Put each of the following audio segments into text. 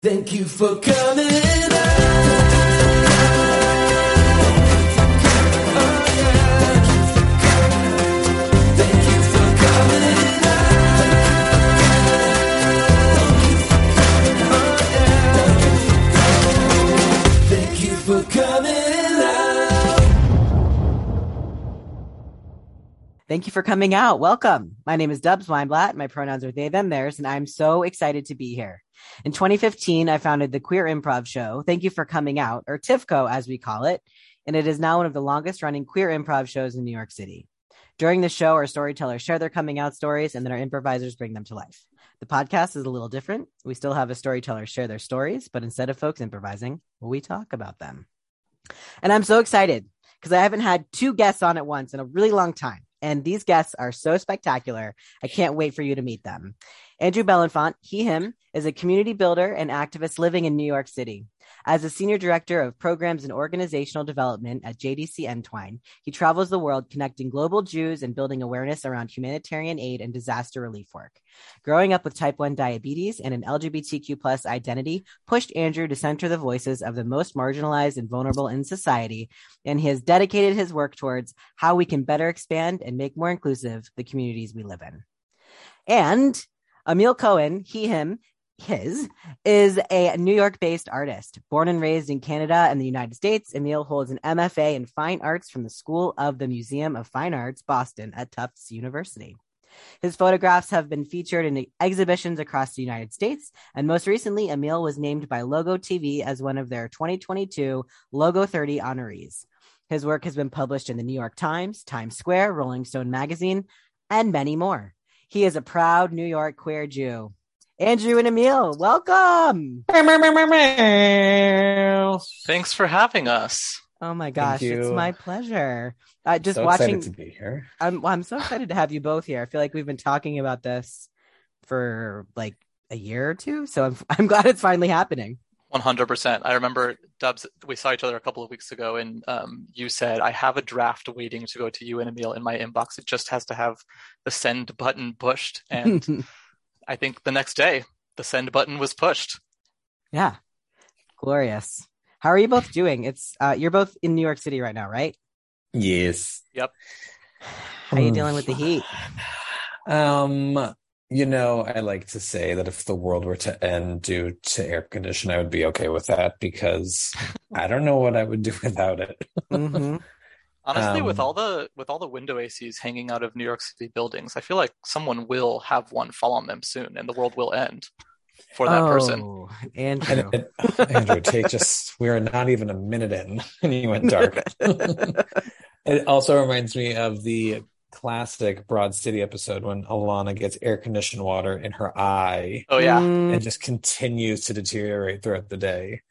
Thank you for coming out. Thank you for coming out. Welcome. My name is Dubs Weinblatt. My pronouns are they, them, theirs, and I'm so excited to be here. In 2015, I founded the Queer Improv Show. Thank you for coming out, or TIFCO as we call it, and it is now one of the longest running queer improv shows in New York City. During the show, our storytellers share their coming out stories, and then our improvisers bring them to life. The podcast is a little different. We still have a storyteller share their stories, but instead of folks improvising, we talk about them. And I'm so excited because I haven't had two guests on at once in a really long time. And these guests are so spectacular. I can't wait for you to meet them. Andrew Belenfant, he, him, is a community builder and activist living in New York City. As a senior director of programs and organizational development at JDC Entwine, he travels the world connecting global Jews and building awareness around humanitarian aid and disaster relief work. Growing up with type 1 diabetes and an LGBTQ plus identity pushed Andrew to center the voices of the most marginalized and vulnerable in society, and he has dedicated his work towards how we can better expand and make more inclusive the communities we live in. And Emil Cohen, he, him, his, is a New York based artist. Born and raised in Canada and the United States, Emil holds an MFA in Fine Arts from the School of the Museum of Fine Arts, Boston, at Tufts University. His photographs have been featured in exhibitions across the United States, and most recently, Emil was named by Logo TV as one of their 2022 Logo 30 honorees. His work has been published in the New York Times, Times Square, Rolling Stone Magazine, and many more. He is a proud New York queer Jew. Andrew and Emil, welcome. Thanks for having us. Oh my gosh, it's my pleasure. Uh, just so watching, excited to be here. I'm, well, I'm so excited to have you both here. I feel like we've been talking about this for like a year or two, so I'm, I'm glad it's finally happening. 100%. I remember Dubs, we saw each other a couple of weeks ago, and um, you said, I have a draft waiting to go to you and Emil in my inbox. It just has to have the send button pushed. And I think the next day, the send button was pushed. yeah, glorious. How are you both doing? It's uh, you're both in New York City right now, right? Yes. Yep. How are you dealing with the heat? Um, you know, I like to say that if the world were to end due to air condition, I would be okay with that because I don't know what I would do without it. hmm Honestly, with Um, all the with all the window ACs hanging out of New York City buildings, I feel like someone will have one fall on them soon, and the world will end for that person. Oh, And Andrew. it, Andrew, take just we're not even a minute in, and you went dark. it also reminds me of the classic Broad City episode when Ilana gets air conditioned water in her eye. Oh yeah, Mm, and just continues to deteriorate throughout the day.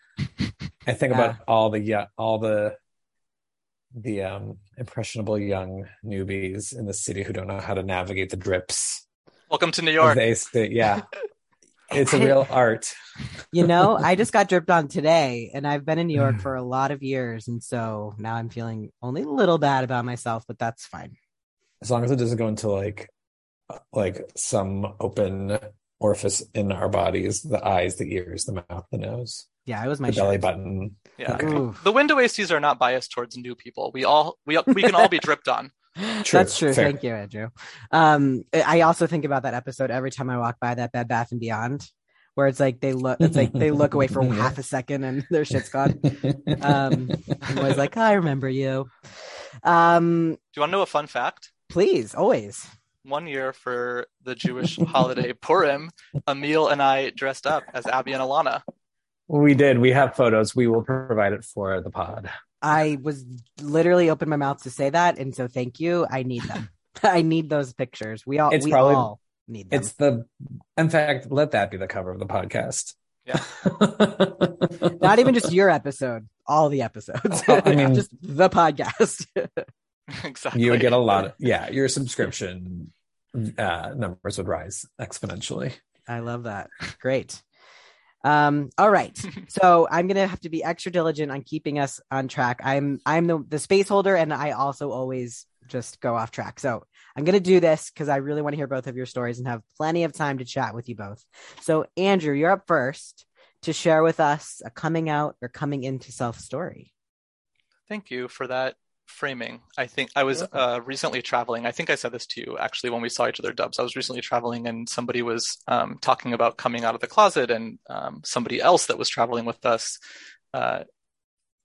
I think Yeah. about all the yeah, all the the um impressionable young newbies in the city who don't know how to navigate the drips. welcome to New York. They say, yeah. It's a real art. you know, I just got dripped on today, and I've been in New York for a lot of years, and so now I'm feeling only a little bad about myself, but that's fine. As long as it doesn't go into like like some open orifice in our bodies, the eyes, the ears, the mouth, the nose, Yeah, it was my the belly button. Yeah. Okay. The window ACs are not biased towards new people. We all we we can all be dripped on. True, That's true. fair. Thank you, Andrew. Um, I also think about that episode every time I walk by that Bed Bath and Beyond, where it's like they look, it's like they look away for Yeah. half a second and their shit's gone. Um, I'm always like, I remember you. Um, Do you want to know a fun fact? Please, always. One year for the Jewish holiday Purim, Emil and I dressed up as Abbi and Ilana. we did. We have photos. We will provide it for the pod. I was literally open my mouth to say that, and so thank you. I need them. I need those pictures. We all, It's we probably- all need them. It's the, in fact, let that be the cover of the podcast. Yeah. Not even just your episode, all the episodes. I mean- just the podcast. Exactly. you would get a lot of, yeah, your subscription uh, numbers would rise exponentially. I love that. Great. Um, all right. So I'm gonna have to be extra diligent on keeping us on track. I'm I'm the, the space holder and I also always just go off track. So I'm gonna do this because I really want to hear both of your stories and have plenty of time to chat with you both. So Andrew, you're up first. to share with us a coming out or coming into self story. Thank you for that framing. I think I was uh, recently traveling. I think I said this to you actually when we saw each other dubs. I was recently traveling and somebody was um, talking about coming out of the closet, and um, somebody else that was traveling with us uh,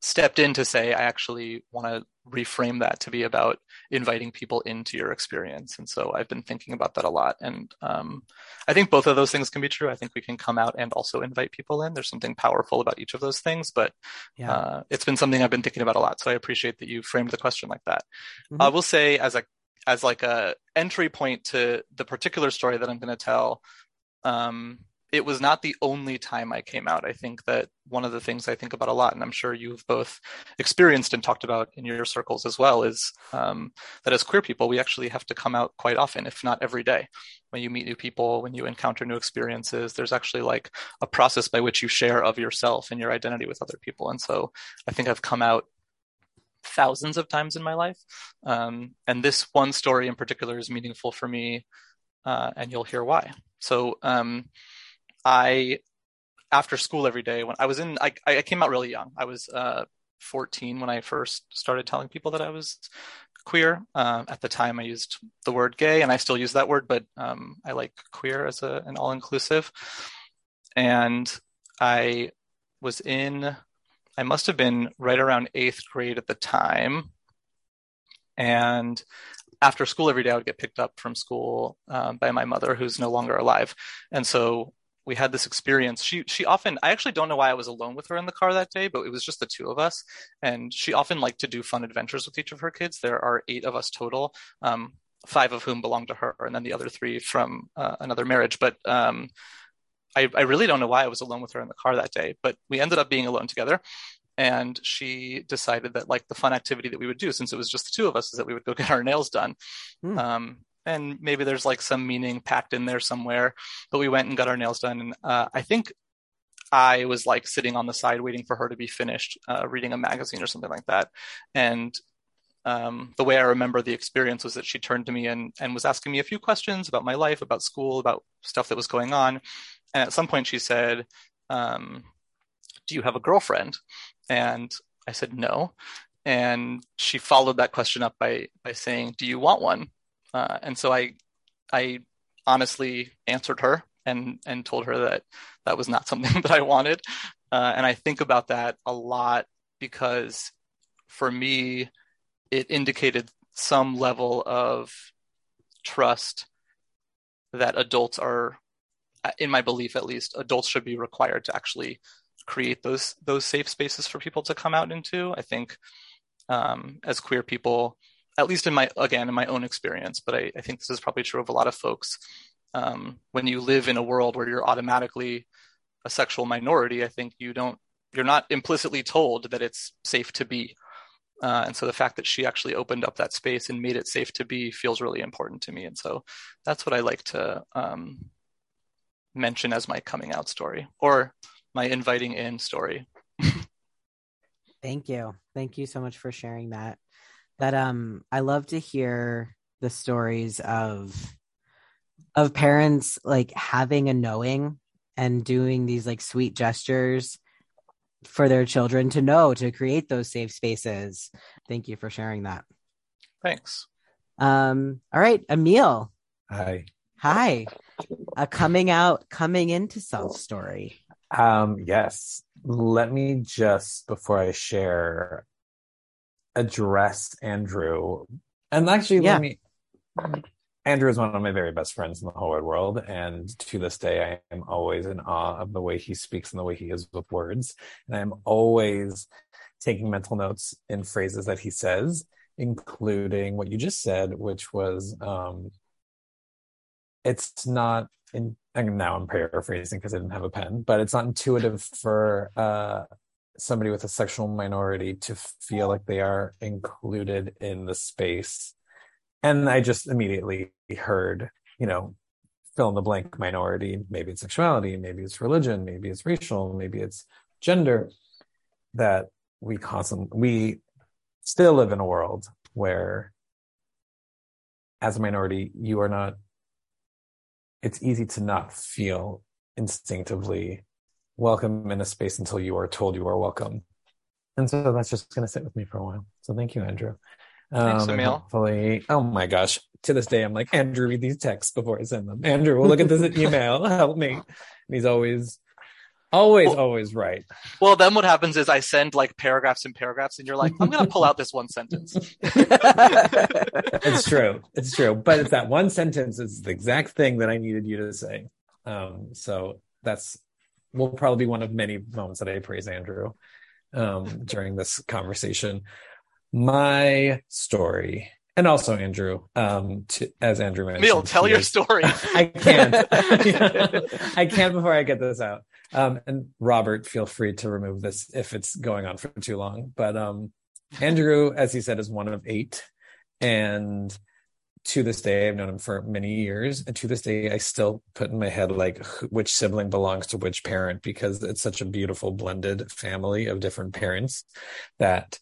stepped in to say, I actually want to reframe that to be about inviting people into your experience. And so I've been thinking about that a lot. And um, I think both of those things can be true. I think we can come out and also invite people in. There's something powerful about each of those things, but yeah. uh, it's been something I've been thinking about a lot. So I appreciate that you framed the question like that. Mm-hmm. I will say as a as like a entry point to the particular story that I'm going to tell. Um, it was not the only time I came out. I think that one of the things I think about a lot, and I'm sure you've both experienced and talked about in your circles as well, is um, that as queer people, we actually have to come out quite often, if not every day. When you meet new people, when you encounter new experiences, there's actually like a process by which you share of yourself and your identity with other people. And so I think I've come out thousands of times in my life. Um, and this one story in particular is meaningful for me, uh, and you'll hear why. So, um, I after school every day when I was in I I came out really young. I was uh 14 when I first started telling people that I was queer. Uh, at the time, I used the word gay, and I still use that word, but um, I like queer as a, an all-inclusive. And I was in, I must have been right around eighth grade at the time, and after school every day, I would get picked up from school um, by my mother, who's no longer alive, and so we had this experience. She she often I actually don't know why I was alone with her in the car that day, but it was just the two of us. And she often liked to do fun adventures with each of her kids. There are eight of us total, um, five of whom belong to her, and then the other three from uh, another marriage. But um, I, I really don't know why I was alone with her in the car that day. But we ended up being alone together. And she decided that like the fun activity that we would do, since it was just the two of us, is that we would go get our nails done. Mm. Um, and maybe there's like some meaning packed in there somewhere. But we went and got our nails done, and uh, I think I was like sitting on the side waiting for her to be finished uh, reading a magazine or something like that, and um, the way I remember the experience was that she turned to me and, and was asking me a few questions about my life, about school, about stuff that was going on. And at some point she said, um, Do you have a girlfriend? And I said, No. And she followed that question up by, by saying, Do you want one? Uh, and so I, I honestly answered her and and told her that that was not something that I wanted. Uh, and I think about that a lot because for me, it indicated some level of trust that adults are, in my belief at least, adults should be required to actually create those those safe spaces for people to come out into. I think um, as queer people, at least in my again in my own experience, but I, I think this is probably true of a lot of folks. Um, when you live in a world where you're automatically a sexual minority, I think you don't you're not implicitly told that it's safe to be. Uh, and so the fact that she actually opened up that space and made it safe to be feels really important to me. And so that's what I like to um, mention as my coming out story or my inviting in story. Thank you. Thank you so much for sharing that that um I love to hear the stories of of parents like having a knowing and doing these like sweet gestures for their children to know to create those safe spaces. Thank you for sharing that. Thanks. Um all right, Emil. Hi. Hi. A coming out, coming into self story. Um yes. Let me just before I share address Andrew. And actually, yeah. let me. Andrew is one of my very best friends in the whole wide world. And to this day, I am always in awe of the way he speaks and the way he is with words. And I'm always taking mental notes in phrases that he says, including what you just said, which was, um, it's not in, and now I'm paraphrasing because I didn't have a pen, but it's not intuitive for, uh, somebody with a sexual minority to feel like they are included in the space. And I just immediately heard, you know, fill in the blank minority. Maybe it's sexuality, maybe it's religion, maybe it's racial, maybe it's gender. That we constantly, we still live in a world where as a minority, you are not, it's easy to not feel instinctively welcome in a space until you are told you are welcome. And so that's just going to sit with me for a while. So thank you, Andrew. Thanks, Um, and Emil. Hopefully, oh my gosh. To this day, I'm like, Andrew, read these texts before I send them. Andrew, will look at this email. Help me. And he's always, always, Well- always right. Well, then what happens is I send like paragraphs and paragraphs, and you're like, I'm gonna pull out this one sentence. It's true. It's true. But it's that one sentence is the exact thing that I needed you to say. Um, so that's will probably be one of many moments that I praise Andrew um, during this conversation. My story, and also Andrew, um, to, as Andrew mentioned, Emil, tell your is- story. I can't. I can't before I get this out. Um, and Robert, feel free to remove this if it's going on for too long. But um, Andrew, as he said, is one of eight, and to this day, I've known him for many years, and to this day, I still put in my head like which sibling belongs to which parent because it's such a beautiful blended family of different parents that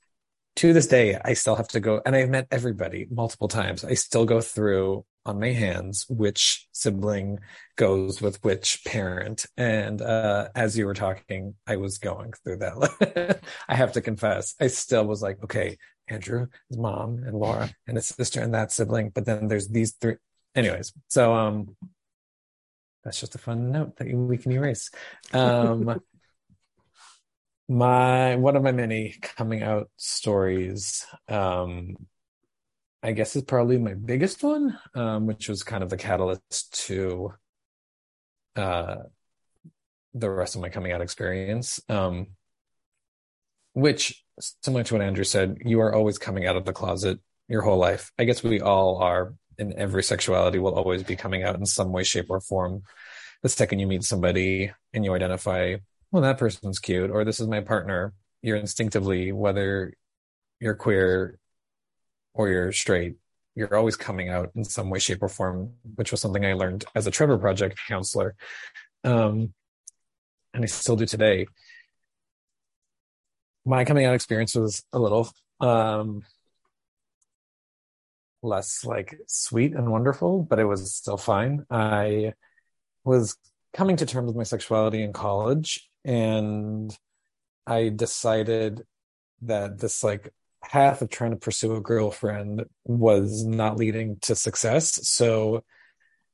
to this day I still have to go and I've met everybody multiple times. I still go through on my hands which sibling goes with which parent. And uh as you were talking, I was going through that. I have to confess, I still was like, okay, Andrew, his mom and Laura and his sister and that sibling, but then there's these three anyways. So um that's just a fun note that we can erase. Um my one of my many coming out stories um i guess is probably my biggest one um which was kind of the catalyst to uh the rest of my coming out experience um which similar to what andrew said you are always coming out of the closet your whole life i guess we all are in every sexuality will always be coming out in some way shape or form the second you meet somebody and you identify well, that person's cute, or this is my partner. You're instinctively, whether you're queer or you're straight, you're always coming out in some way, shape, or form, which was something I learned as a Trevor Project counselor. Um, and I still do today. My coming out experience was a little um, less like sweet and wonderful, but it was still fine. I was coming to terms with my sexuality in college and I decided that this like path of trying to pursue a girlfriend was not leading to success. So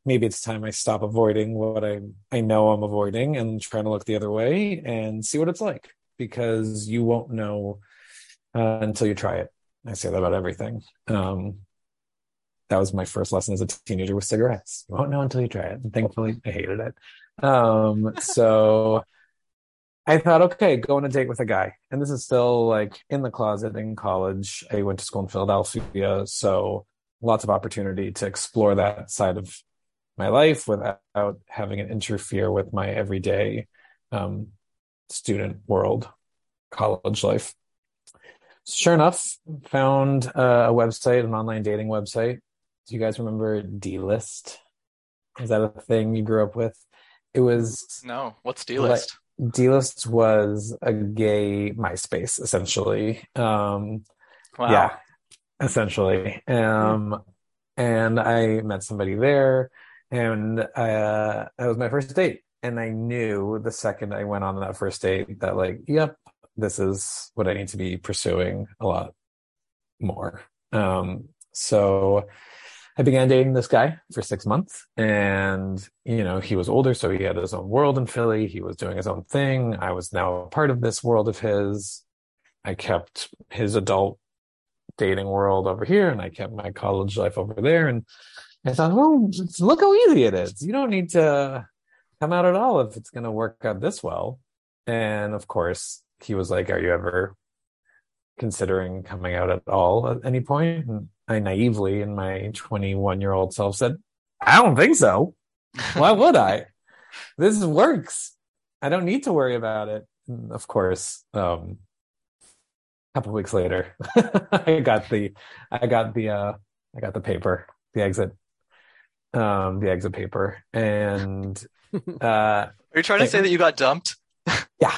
maybe it's time I stop avoiding what I I know I'm avoiding and trying to look the other way and see what it's like because you won't know uh, until you try it. I say that about everything. Um, that was my first lesson as a teenager with cigarettes. You won't know until you try it. And thankfully, I hated it. Um, so I thought, okay, go on a date with a guy. And this is still like in the closet in college. I went to school in Philadelphia. So lots of opportunity to explore that side of my life without having it interfere with my everyday um, student world, college life. Sure enough, found uh, a website, an online dating website. Do you guys remember D-List? Is that a thing you grew up with? It was No, what's D-list? D-List was a gay MySpace, essentially. Um, Wow. Yeah, essentially. Um, and I met somebody there, and uh, that was my first date. And I knew the second I went on that first date that, like, yep, this is what I need to be pursuing a lot more. Um, so I began dating this guy for six months, and you know, he was older, so he had his own world in Philly. He was doing his own thing. I was now a part of this world of his. I kept his adult dating world over here, and I kept my college life over there. And I thought, well, look how easy it is. You don't need to come out at all if it's going to work out this well. And of course, he was like, "Are you ever considering coming out at all at any point?" And I naively, in my 21 year old self, said, "I don't think so. Why would I? This works. I don't need to worry about it." And of course, um, a couple weeks later, I got the, I got the, uh, I got the paper, the exit, um, the exit paper, and uh, Are you trying to say that you got dumped? yeah,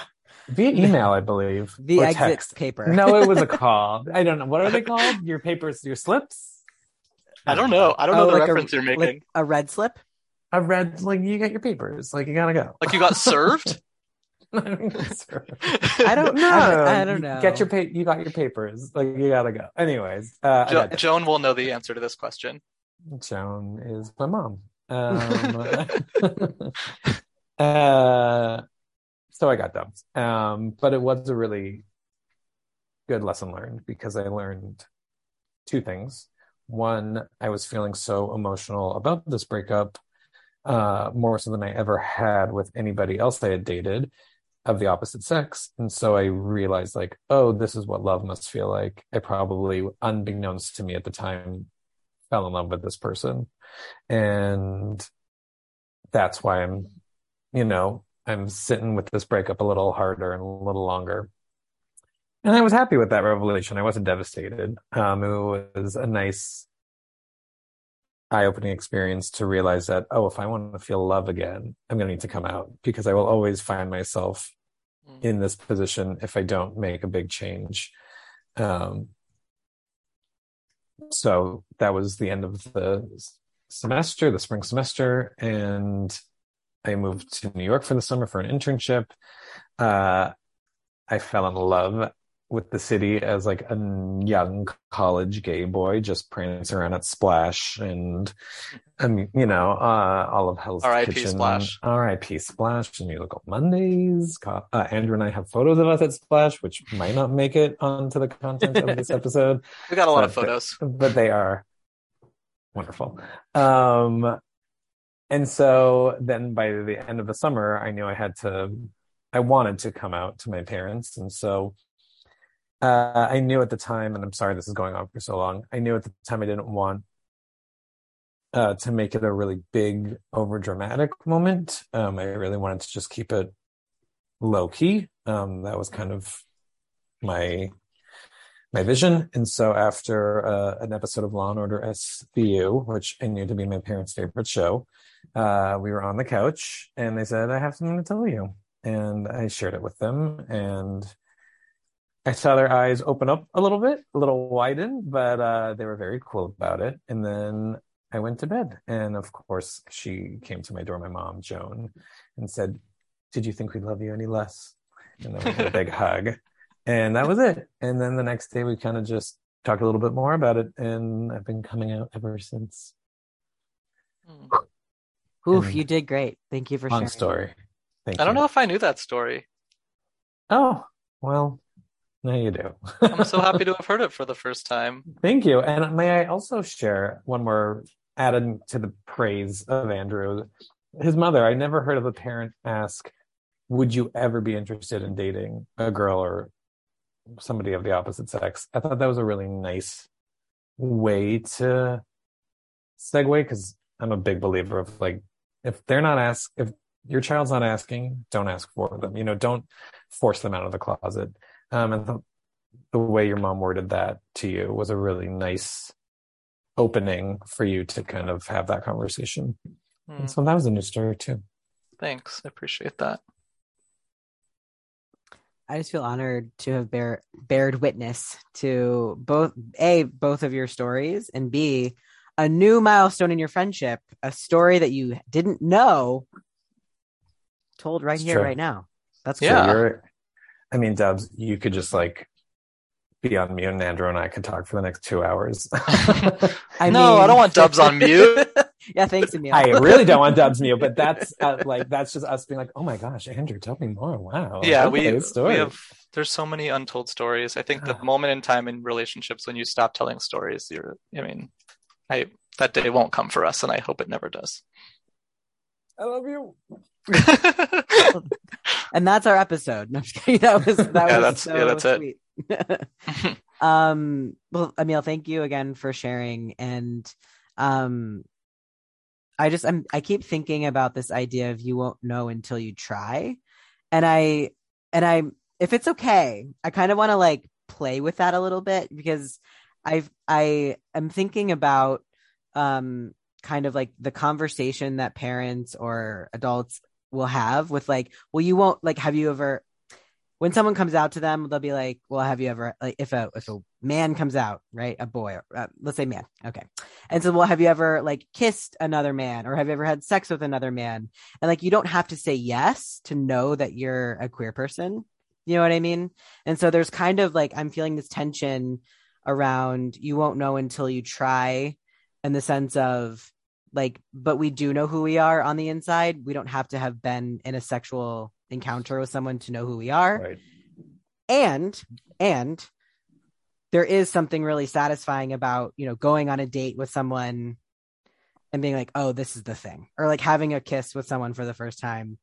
via email, I believe, The exit text. paper. No, it was a call. I don't know what are they called. Your papers, your slips. I don't know. I don't know Oh, the like a- reference you're making. Like a red slip? I read like you got your papers, like you gotta go. Like you got served? I don't know. I, I don't know. Get your pa- you got your papers. Like you gotta go. Anyways, uh, Jo- Joan will know the answer to this question. Joan is my mom. Um, uh, so I got dumped. Um, but it was a really good lesson learned because I learned two things. One, I was feeling so emotional about this breakup, uh, more so than I ever had with anybody else I had dated of the opposite sex. And so I realized, like, oh, this is what love must feel like. I probably, unbeknownst to me at the time, fell in love with this person. And that's why I'm, you know, I'm sitting with this breakup a little harder and a little longer. And I was happy with that revelation. I wasn't devastated. Um, it was a nice eye-opening experience to realize that, oh, if I want to feel love again, I'm going to need to come out because I will always find myself Mm. in this position if I don't make a big change. Um, so that was the end of the semester, the spring semester, and I moved to New York for the summer for an internship. Uh, I fell in love with the city as like a young college gay boy, just prancing around at Splash and, mean, you know, uh, all of Hell's R.I.P. Kitchen. Splash. R.I.P. Splash and Musical Mondays. Uh, Andrew and I have photos of us at Splash, which might not make it onto the content of this episode We got a lot of photos. but they are wonderful. Um, and so then by the end of the summer, I knew I had to, I wanted to come out to my parents. And so uh, I knew at the time, and I'm sorry this is going on for so long, I knew at the time I didn't want uh, to make it a really big, over dramatic moment. Um, I really wanted to just keep it low key. Um, that was kind of my my vision. And so after uh, an episode of Law and Order SVU, which I knew to be my parents' favorite show, uh, we were on the couch and they said, I have something to tell you. And I shared it with them and I saw their eyes open up a little bit, a little widen, but uh, they were very cool about it. And then I went to bed. And of course, she came to my door, my mom, Joan, and said, Did you think we'd love you any less? And then we had a big hug and that was it. And then the next day we kind of just talked a little bit more about it, and I've been coming out ever since. Mm. Oof, And- you did great. Thank you for Long sharing. story. Thank I don't know if I knew that story. Oh well, now you do. I'm so happy to have heard it for the first time. Thank you. And may I also share one more added to the praise of Andrew? His mother, I never heard of a parent ask, Would you ever be interested in dating a girl or somebody of the opposite sex? I thought that was a really nice way to segue because I'm a big believer of like, if they're not ask, if your child's not asking, don't ask for them. You know, don't force them out of the closet. Um, and the, the way your mom worded that to you was a really nice opening for you to kind of have that conversation. Mm. And so that was a new story too. Thanks. I appreciate that. I just feel honored to have bear bared witness to both a both of your stories and b a new milestone in your friendship, a story that you didn't know told right It's here, true. right now. That's Yeah. cool. You're, I mean, Dubs, you could just like be on mute and Andrew and I could talk for the next two hours. I No, I don't want Dubs on mute. yeah, thanks, Emil. I really don't want Dubs mute, but that's uh, like, that's just us being like, oh my gosh, Andrew, tell me more. Wow. yeah, Okay, we, good story. we have. There's so many untold stories. I think the moment in time in relationships when you stop telling stories, you're. I mean, I that day won't come for us, and I hope it never does. I love you. and that's our episode. No, I'm just kidding. That was that Yeah, was that's- yeah, that's it. it. um, well, Emil, thank you again for sharing. And um, I just I'm I keep thinking about this idea of you won't know until you try, and I and I if it's okay, I kind of want to like play with that a little bit because I've I am thinking about um kind of like the conversation that parents or adults will have with like well you won't like have you ever when someone comes out to them, they'll be like, "Well, have you ever like if a if a man comes out, right, a boy, uh, let's say man, okay, and so, well, have you ever like kissed another man, or have you ever had sex with another man?" And like, you don't have to say yes to know that you're a queer person. You know what I mean? And so there's kind of like I'm feeling this tension around you won't know until you try, in the sense of like, but we do know who we are on the inside. We don't have to have been in a sexual encounter with someone to know who we are. Right. And and there is something really satisfying about, you know, going on a date with someone and being like, "Oh, this is the thing." Or like having a kiss with someone for the first time,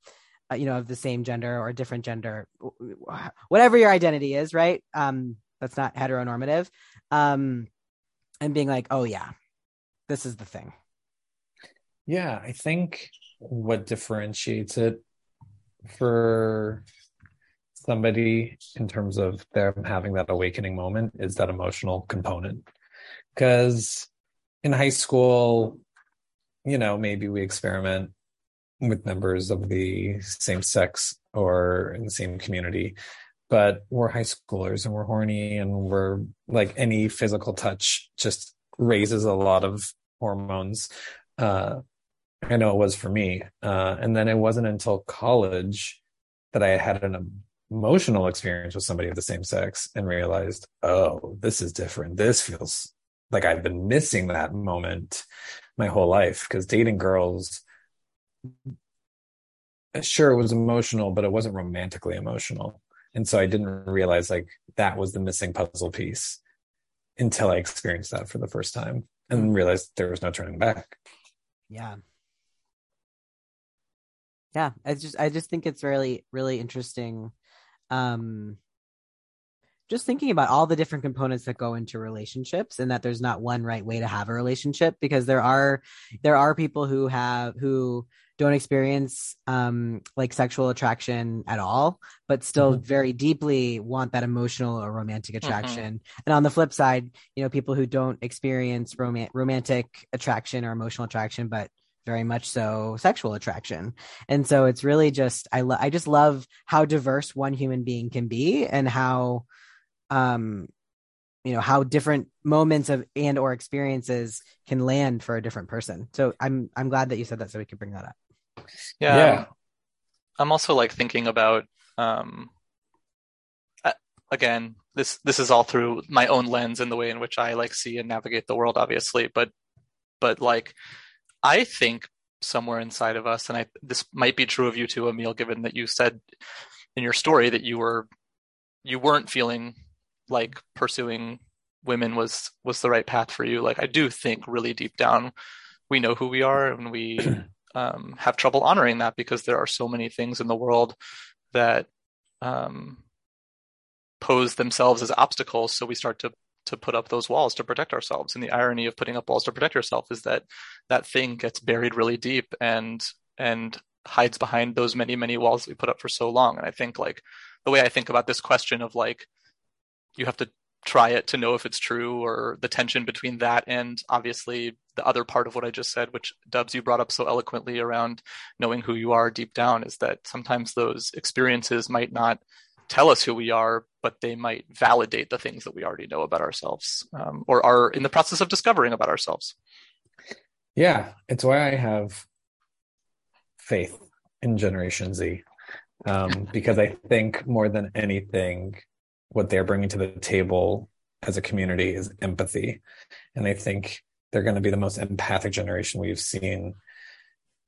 uh, you know, of the same gender or different gender, whatever your identity is, right? Um that's not heteronormative. Um and being like, "Oh yeah. This is the thing." Yeah, I think what differentiates it for somebody in terms of them having that awakening moment is that emotional component. Because in high school, you know, maybe we experiment with members of the same sex or in the same community, but we're high schoolers and we're horny and we're like any physical touch just raises a lot of hormones. Uh, I know it was for me. Uh, and then it wasn't until college that I had an emotional experience with somebody of the same sex and realized, oh, this is different. This feels like I've been missing that moment my whole life because dating girls, sure, it was emotional, but it wasn't romantically emotional. And so I didn't realize like that was the missing puzzle piece until I experienced that for the first time and realized there was no turning back. Yeah yeah i just i just think it's really really interesting um just thinking about all the different components that go into relationships and that there's not one right way to have a relationship because there are there are people who have who don't experience um like sexual attraction at all but still mm-hmm. very deeply want that emotional or romantic mm-hmm. attraction mm-hmm. and on the flip side you know people who don't experience rom- romantic attraction or emotional attraction but very much so sexual attraction. And so it's really just I lo- I just love how diverse one human being can be and how um you know how different moments of and or experiences can land for a different person. So I'm I'm glad that you said that so we could bring that up. Yeah. yeah. I'm also like thinking about um again this this is all through my own lens and the way in which I like see and navigate the world obviously but but like I think somewhere inside of us, and I this might be true of you too, Emil, given that you said in your story that you were you weren't feeling like pursuing women was was the right path for you. Like I do think really deep down we know who we are and we um, have trouble honoring that because there are so many things in the world that um, pose themselves as obstacles. So we start to to put up those walls to protect ourselves. And the irony of putting up walls to protect yourself is that that thing gets buried really deep and and hides behind those many many walls we put up for so long. And I think like the way I think about this question of like you have to try it to know if it's true or the tension between that and obviously the other part of what I just said, which Dubs you brought up so eloquently around knowing who you are deep down, is that sometimes those experiences might not tell us who we are, but they might validate the things that we already know about ourselves um, or are in the process of discovering about ourselves. Yeah, it's why I have faith in Generation Z um, because I think more than anything, what they're bringing to the table as a community is empathy. And I think they're going to be the most empathic generation we've seen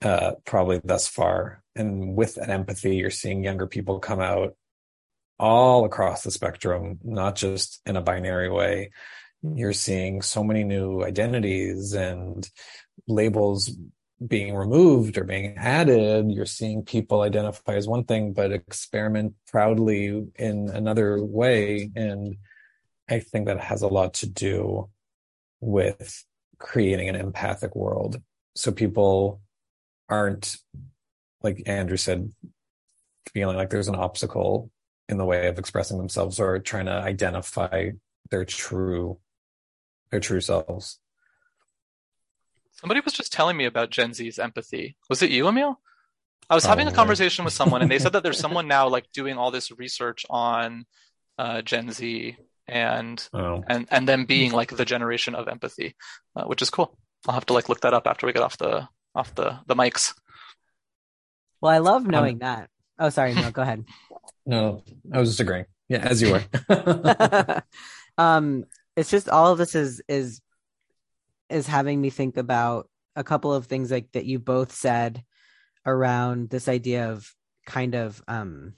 uh, probably thus far. And with that empathy, you're seeing younger people come out all across the spectrum, not just in a binary way. You're seeing so many new identities and labels being removed or being added. You're seeing people identify as one thing, but experiment proudly in another way. And I think that has a lot to do with creating an empathic world. So people aren't, like Andrew said, feeling like there's an obstacle in the way of expressing themselves or trying to identify their true their true selves. Somebody was just telling me about Gen Z's empathy. Was it you, Emil? I was having a conversation with someone, and they said that there's someone now like doing all this research on uh, Gen Z and Oh, and and them being like the generation of empathy, uh, which is cool. I'll have to like look that up after we get off the off the the mics. Well, I love knowing that. Oh, sorry, no, go ahead. no, I was just agreeing. Yeah, as you were. um, it's just all of this is is is having me think about a couple of things like that you both said around this idea of kind of um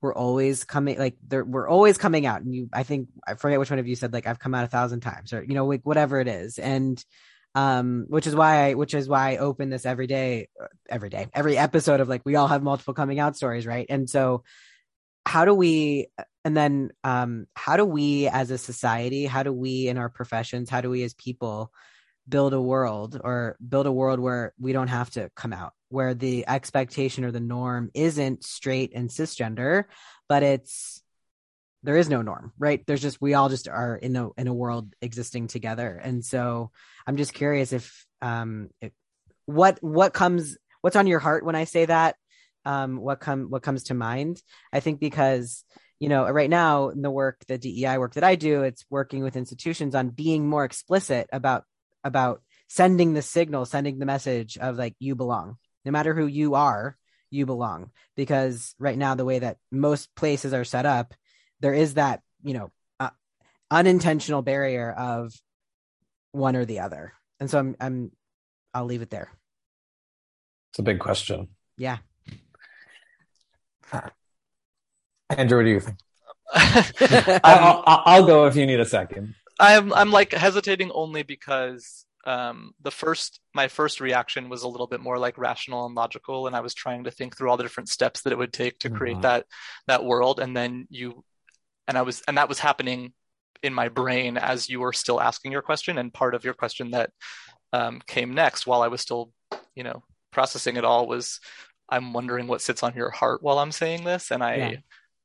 we're always coming like there we're always coming out and you i think i forget which one of you said like i've come out a thousand times or you know like whatever it is and um which is why i which is why i open this every day every day every episode of like we all have multiple coming out stories right? And so how do we and then um how do we as a society how do we in our professions how do we as people build a world or build a world where we don't have to come out where the expectation or the norm isn't straight and cisgender but it's there is no norm right? There's just we all just are in a in a world existing together. And so i'm just curious if um if, what what comes what's on your heart when i say that? Um what come what comes to mind? I think because you know right now in the work the dei work that i do it's working with institutions on being more explicit about about sending the signal sending the message of like you belong. No matter who you are you belong. Because right now the way that most places are set up there is that you know uh, unintentional barrier of one or the other and so i'm i'm i'll leave it there It's a big question. yeah Andrew, what do you think? I'm, I'll, I'll, I'll go if you need a second. I'm I'm like hesitating only because um, the first my first reaction was a little bit more like rational and logical, and I was trying to think through all the different steps that it would take to create Mhm. that that world, and then you and I was and that was happening in my brain as you were still asking your question, and part of your question that um, came next while I was still you know processing it all was I'm wondering what sits on your heart while I'm saying this, and I. Yeah.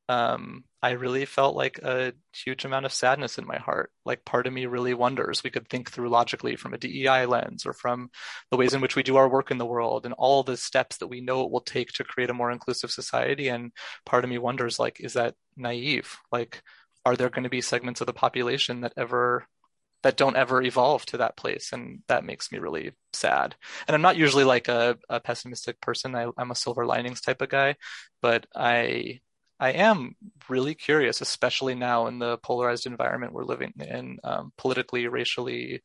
Um, I really felt like a huge amount of sadness in my heart. Like part of me really wonders we could think through logically from a DEI lens or from the ways in which we do our work in the world and all the steps that we know it will take to create a more inclusive society. And part of me wonders like, is that naive? Like, are there going to be segments of the population that ever that don't ever evolve to that place and that makes me really sad and i'm not usually like a, a pessimistic person I, i'm a silver linings type of guy but i I am really curious, especially now in the polarized environment we're living in, um, politically, racially,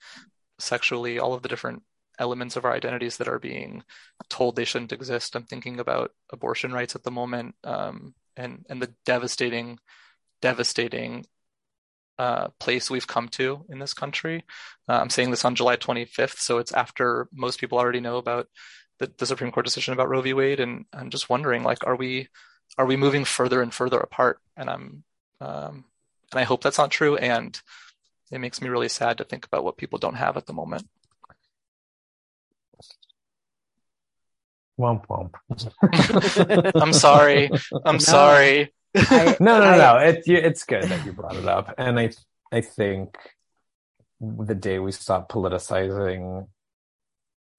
sexually, all of the different elements of our identities that are being told they shouldn't exist. I'm thinking about abortion rights at the moment, um, and and the devastating, devastating uh, place we've come to in this country. Uh, I'm saying this on July 25th, so it's after most people already know about the, the Supreme Court decision about Roe v. Wade, and I'm just wondering, like, are we are we moving further and further apart? And I'm, um, and I hope that's not true. And it makes me really sad to think about what people don't have at the moment. Womp womp. I'm sorry. I'm No. sorry. I- no, no, I- no. It, it's good that you brought it up, and I, I think the day we stop politicizing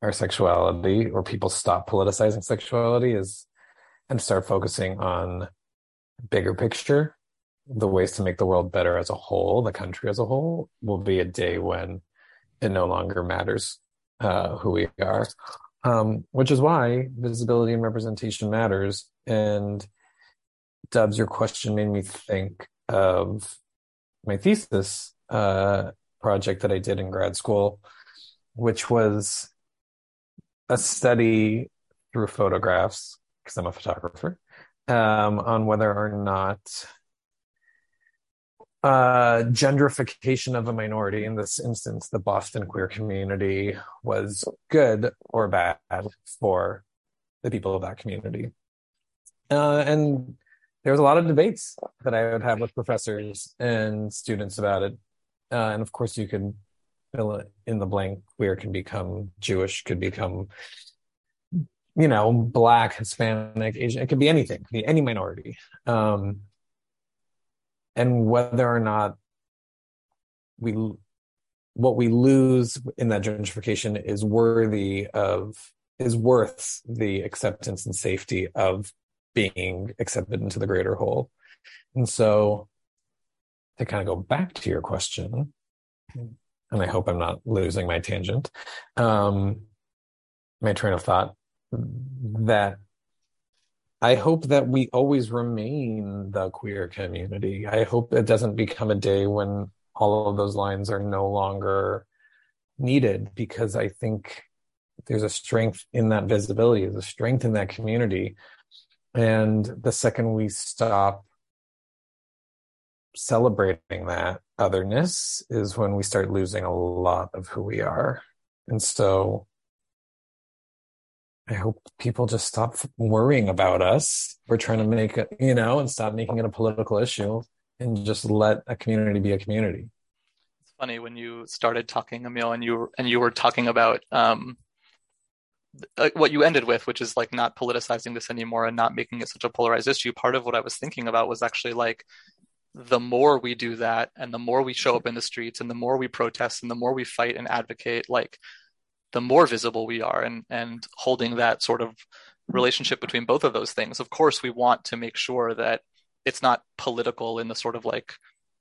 our sexuality, or people stop politicizing sexuality, is and start focusing on bigger picture, the ways to make the world better as a whole, the country as a whole, will be a day when it no longer matters uh, who we are. Um, which is why visibility and representation matters. And Dubs, your question made me think of my thesis uh, project that I did in grad school, which was a study through photographs, because I'm a photographer, um, on whether or not uh, gentrification of a minority, in this instance, the Boston queer community, was good or bad for the people of that community. Uh, and there was a lot of debates that I would have with professors and students about it. Uh, and of course, you can fill in the blank. Queer can become Jewish, could become, you know, Black, Hispanic, Asian. It could be anything, could be any minority. Um, and whether or not we, what we lose in that gentrification is worthy of is worth the acceptance and safety of being accepted into the greater whole. And so to kind of go back to your question, and I hope I'm not losing my tangent, um, my train of thought, that I hope that we always remain the queer community. I hope it doesn't become a day when all of those lines are no longer needed because I think there's a strength in that visibility, there's a strength in that community. And the second we stop celebrating that otherness is when we start losing a lot of who we are. And so I hope people just stop worrying about us. We're trying to make it, you know, and stop making it a political issue and just let a community be a community. It's funny when you started talking, Emil, and you were, and you were talking about um, uh, what you ended with, which is like not politicizing this anymore and not making it such a polarized issue. Part of what I was thinking about was actually like the more we do that and the more we show up in the streets and the more we protest and the more we fight and advocate, like the more visible we are and and holding that sort of relationship between both of those things. Of course, we want to make sure that it's not political in the sort of like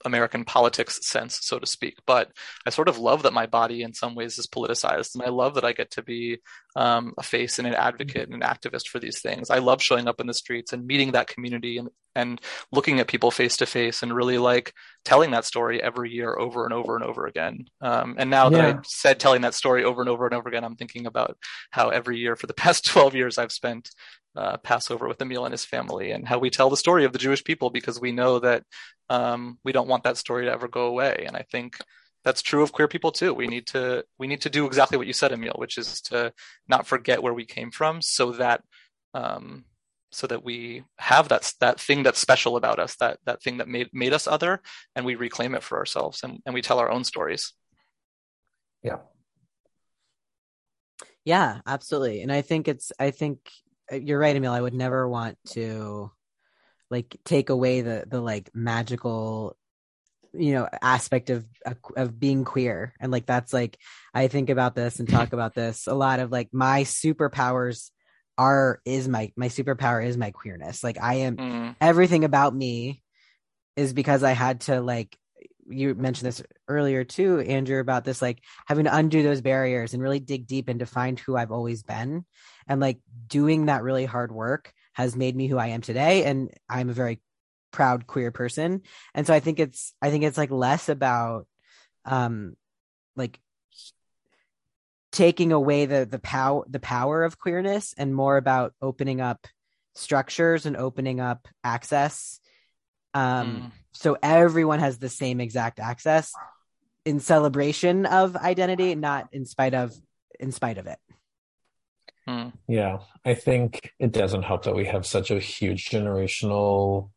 American politics sense, so to speak. But I sort of love that my body in some ways is politicized. And I love that I get to be um, a face and an advocate and an activist for these things. I love showing up in the streets and meeting that community and, and looking at people face to face and really like telling that story every year over and over and over again. Um, and now that I said telling that story over and over and over again, I'm thinking about how every year for the past 12 years I've spent uh, Passover with Emil and his family, and how we tell the story of the Jewish people because we know that um, we don't want that story to ever go away. And I think that's true of queer people too. We need to we need to do exactly what you said, Emil, which is to not forget where we came from, so that um, so that we have that that thing that's special about us, that that thing that made made us other, and we reclaim it for ourselves, and, and we tell our own stories. Yeah. Yeah, absolutely. And I think it's I think you're right, Emil. I would never want to like take away the the like magical you know aspect of of being queer and like that's like i think about this and talk about this a lot of like my superpowers are is my my superpower is my queerness like i am mm. everything about me is because i had to like you mentioned this earlier too andrew about this like having to undo those barriers and really dig deep and to find who i've always been and like doing that really hard work has made me who I am today. And I'm a very proud queer person. And so I think it's, I think it's like less about, um, like taking away the, the power, the power of queerness and more about opening up structures and opening up access. Um, mm. so everyone has the same exact access in celebration of identity, not in spite of, in spite of it. Hmm. Yeah, I think it doesn't help that we have such a huge generational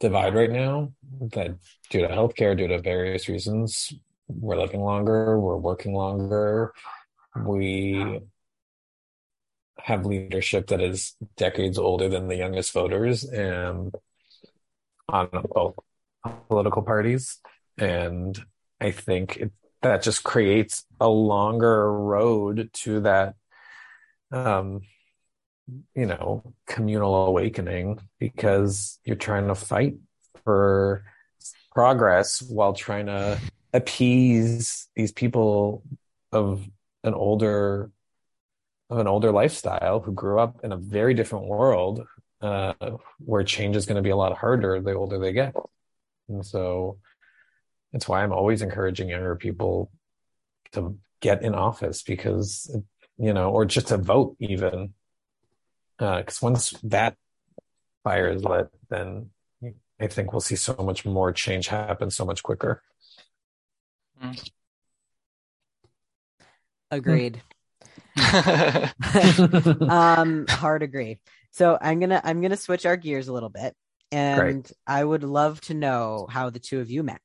divide right now that due to healthcare, due to various reasons, we're living longer, we're working longer, we have leadership that is decades older than the youngest voters and on both political parties. And I think it, that just creates a longer road to that um, you know, communal awakening because you're trying to fight for progress while trying to appease these people of an older of an older lifestyle who grew up in a very different world uh, where change is going to be a lot harder the older they get. And so that's why I'm always encouraging younger people to get in office because you know, or just to vote even. Because uh, once that fire is lit, then I think we'll see so much more change happen so much quicker. Agreed. um, hard agree. So I'm gonna I'm gonna switch our gears a little bit, and Great. I would love to know how the two of you met.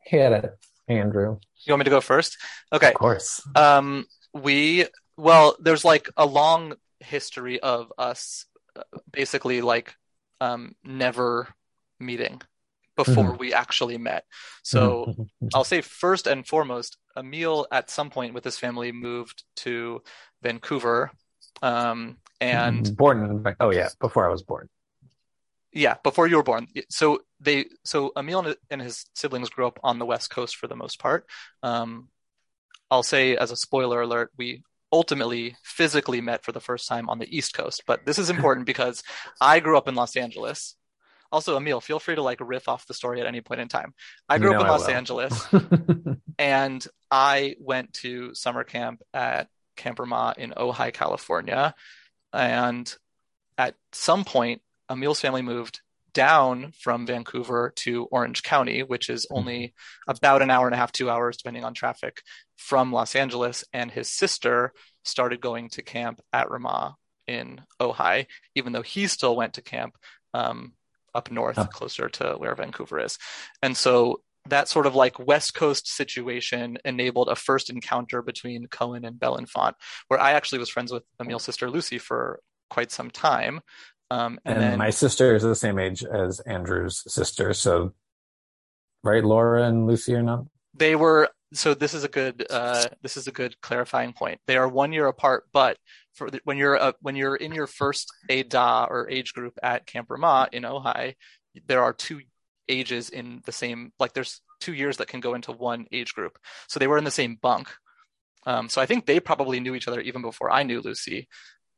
Hit it. Andrew. You want me to go first? Okay. Of course. Um, we well, there's like a long history of us uh, basically like um, never meeting before mm-hmm. we actually met. So mm-hmm. I'll say first and foremost, Emil at some point with his family moved to Vancouver. Um, and born in, oh yeah, before I was born. yeah, before you were born. So they, so Emil and- his siblings grew up on the West Coast for the most part. Um, I'll say as a spoiler alert, we ultimately physically met for the first time on the East Coast. But this is important because I grew up in Los Angeles. Also, Emil, feel free to like riff off the story at any point in time. I grew You up in I Los will. Angeles and I went to summer camp at Camp Vermont in Ojai, California. And at some point, Emil's family moved down from Vancouver to Orange County, which is only about an hour and a half, two hours, depending on traffic, from Los Angeles. And his sister started going to camp at Ramah in Ojai, even though he still went to camp um, up north, closer to where Vancouver is. And so that sort of like West Coast situation enabled a first encounter between Cohen and Belenfant, where I actually was friends with Emil's sister Lucy for quite some time. Um, and, and then my sister is the same age as Andrew's sister, so right, Laura and Lucy are not. they were so this is a good uh, this is a good clarifying point. They are one year apart, but for the, when you're uh, when you're in your first edah or age group at Camp Ramah in Ojai, there are two ages in the same like there's two years that can go into one age group. So they were in the same bunk. Um, so I think they probably knew each other even before I knew Lucy.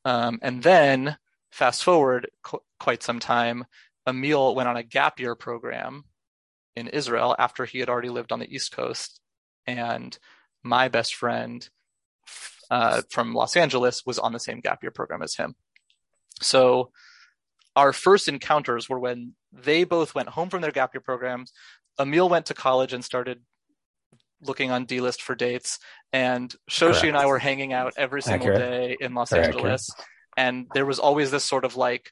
Um, and then fast forward qu- quite some time, Emil went on a gap year program in Israel after he had already lived on the East Coast. And my best friend uh, from Los Angeles was on the same gap year program as him. So our first encounters were when they both went home from their gap year programs. Emil went to college and started looking on D list for dates, and Shoshi Correct. and I were hanging out every single Accurate. day in Los Very Angeles. And there was always this sort of like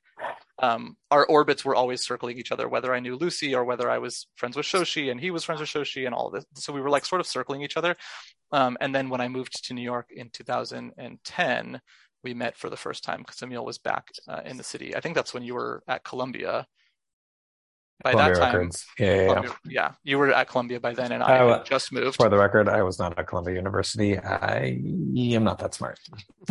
um, our orbits were always circling each other, whether I knew Lucy or whether I was friends with Shoshi and he was friends with Shoshi and all this. So we were like sort of circling each other. Um, and then when I moved to New York in 2010, we met for the first time because Emil was back uh, in the city. I think that's when you were at Columbia. By Columbia that time, Records. Yeah, yeah, yeah. Columbia- yeah, you were at Columbia by then, and I I just moved. For the record, I was not at Columbia University. I am not that smart.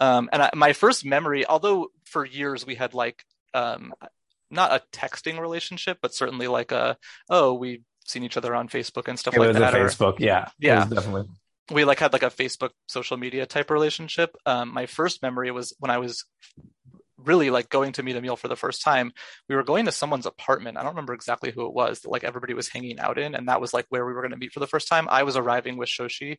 um, and I, my first memory, although for years we had like um, not a texting relationship, but certainly like a oh we seen each other on Facebook and stuff It like was a that. or- Facebook. Yeah. It Yeah. was definitely. We like had like a Facebook social media type relationship. Um, my first memory was when I was really like going to meet Emil for the first time. We were going to someone's apartment. I don't remember exactly who it was that like everybody was hanging out in, and that was like where we were going to meet for the first time. I was arriving with Shoshi,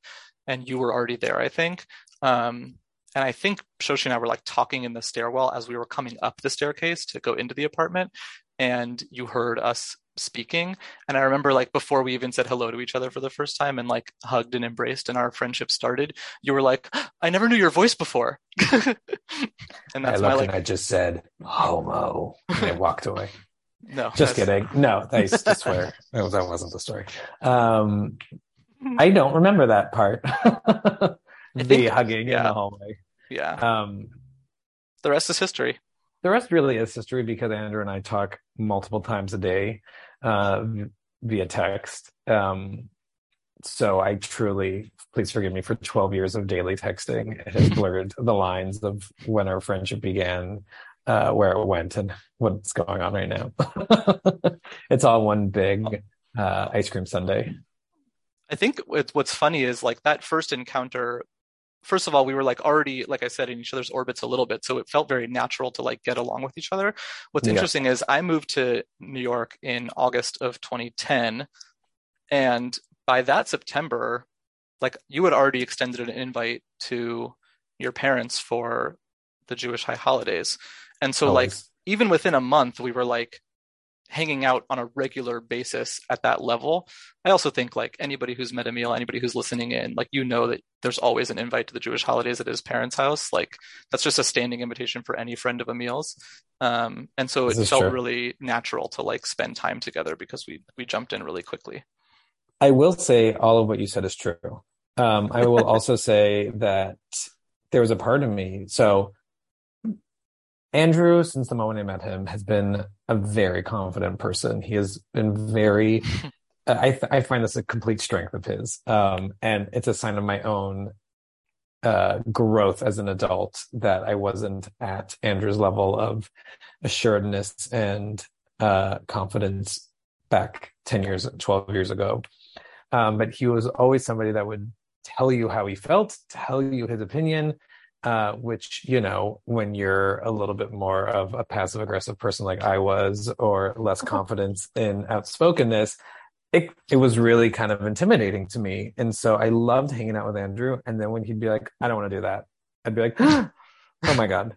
and you were already there, I think. Um, and I think Shoshi and I were like talking in the stairwell as we were coming up the staircase to go into the apartment, and you heard us speaking. And I remember like before we even said hello to each other for the first time and like hugged and embraced and our friendship started, you were like, I never knew your voice before. and I that's looked my like and I just said homo, and I walked away. no. Just that's- kidding. No, I swear that, was, that wasn't the story. Um, I don't remember that part. the think- hugging in yeah. the hallway. Yeah. Um, The rest is history. The rest really is history because Andrew and I talk multiple times a day uh, via text. Um, so I truly, please forgive me for 12 years of daily texting. It has blurred the lines of when our friendship began, uh, where it went, and what's going on right now. it's all one big uh, ice cream sundae. I think what's what's funny is like that first encounter. First of all, we were like already, like I said, in each other's orbits a little bit, so it felt very natural to like get along with each other. What's Yeah. interesting is I moved to New York in August of 2010, and by that September, like you had already extended an invite to your parents for the Jewish high holidays, and so like even within a month, we were like hanging out on a regular basis at that level. I also think like anybody who's met Emil, anybody who's listening in, like you know that there's always an invite to the Jewish holidays at his parents' house. Like that's just a standing invitation for any friend of Emil's. Um, and so it This is felt true. really natural to like spend time together because we we jumped in really quickly. I will say all of what you said is true. Um, I will also say that there was a part of me. So Andrew, since the moment I met him, has been a very confident person. He has been very. I I find this a complete strength of his, um, and it's a sign of my own uh, growth as an adult that I wasn't at Andrew's level of assuredness and uh, confidence back 10 years, 12 years ago. Um, but he was always somebody that would tell you how he felt, tell you his opinion, uh, which, you know, when you're a little bit more of a passive aggressive person like I was, or less confidence in outspokenness, it, it was really kind of intimidating to me. And so I loved hanging out with Andrew. And then when he'd be like, I don't want to do that, I'd be like, oh my God.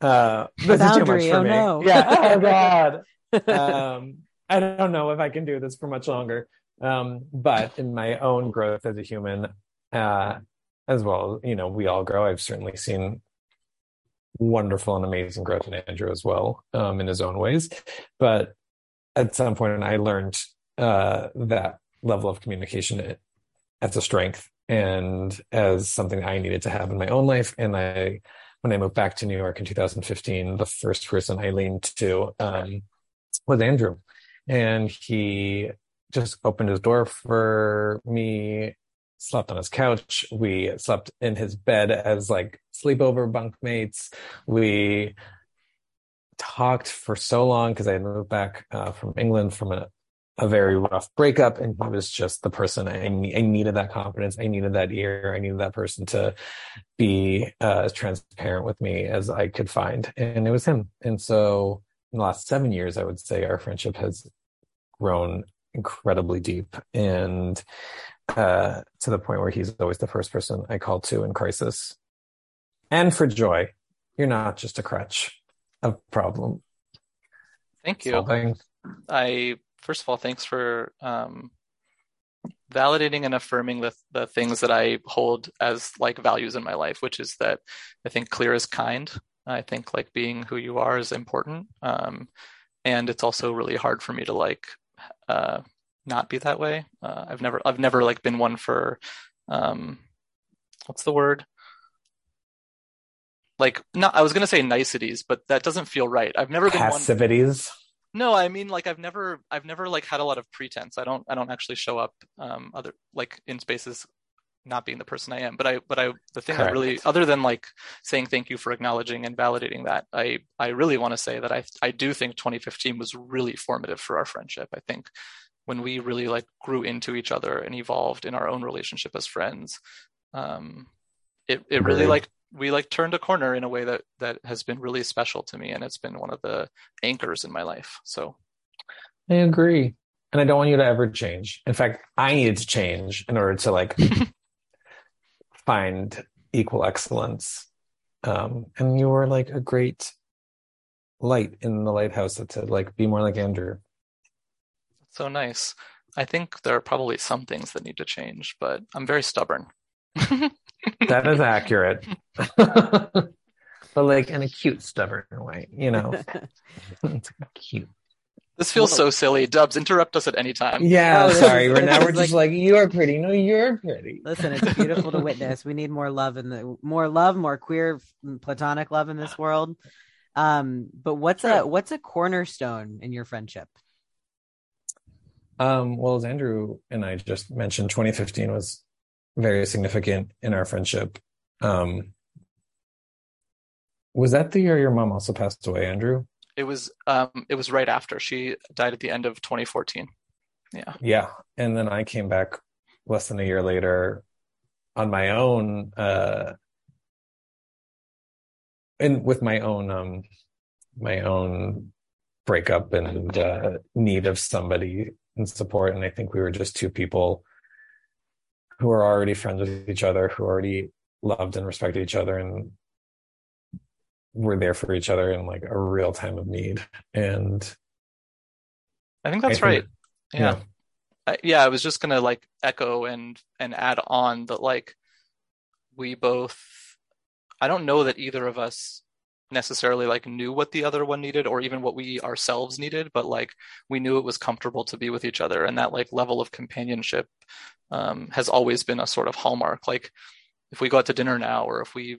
Uh, this is too much for oh, me. no. Yeah. Oh God. Um, I don't know if I can do this for much longer. Um, but in my own growth as a human, uh, as well, you know, we all grow. I've certainly seen wonderful and amazing growth in Andrew as well, um, in his own ways. But at some point, I learned uh, that level of communication as a strength and as something I needed to have in my own life. And I, when I moved back to New York in 2015, the first person I leaned to um, was Andrew, and he just opened his door for me slept on his couch. We slept in his bed as like sleepover bunkmates. We talked for so long because I had moved back uh, from England from a, a very rough breakup, and he was just the person I, I needed that confidence. I needed that ear. I needed that person to be uh, as transparent with me as I could find, and it was him. And so, in the last seven years, I would say our friendship has grown incredibly deep and uh, to the point where he's always the first person I call to in crisis. And for joy, you're not just a crutch of problem. Thank you. Solving. I first of all, thanks for um, validating and affirming the the things that I hold as like values in my life, which is that I think clear is kind. I think like being who you are is important, um, and it's also really hard for me to like uh, not be that way. Uh, I've never I've never like been one for um, what's the word? Like not I was gonna say niceties, but that doesn't feel right. I've never been passivities. One... No, I mean like I've never I've never like had a lot of pretense. I don't I don't actually show up um other like in spaces not being the person I am. But I but I the thing Correct. that really other than like saying thank you for acknowledging and validating that, I I really want to say that I I do think 2015 was really formative for our friendship. I think when we really like grew into each other and evolved in our own relationship as friends um it it really like we like turned a corner in a way that that has been really special to me and it's been one of the anchors in my life so. I agree and i don't want you to ever change. In fact i needed to change in order to like find equal excellence. Um and you were like a great light in the lighthouse that said like be more like andrew so nice. I think there are probably some things that need to change, but I'm very stubborn. that is accurate. but like in a cute, stubborn way, you know. it's cute. This feels so silly. Dubs, interrupt us at any time. Yeah, oh, sorry. We're now we're just like, like, you're pretty. No, you're pretty. Listen, it's beautiful to witness. We need more love in the more love, more queer platonic love in this world. Um, but what's a what's a cornerstone in your friendship? Um, well, as Andrew and I just mentioned, 2015 was very significant in our friendship. Um, was that the year your mom also passed away, Andrew? It was. Um, it was right after she died at the end of 2014. Yeah. Yeah, and then I came back less than a year later on my own, uh, and with my own, um, my own breakup and uh, need of somebody and support. And I think we were just two people who were already friends with each other, who already loved and respected each other and were there for each other in like a real time of need. And I think that's I think, right. Yeah. yeah. I, yeah. I was just going to like echo and, and add on that like we both, I don't know that either of us necessarily like knew what the other one needed or even what we ourselves needed but like we knew it was comfortable to be with each other. And that like level of companionship um, has always been a sort of hallmark. Like if we go out to dinner now or if we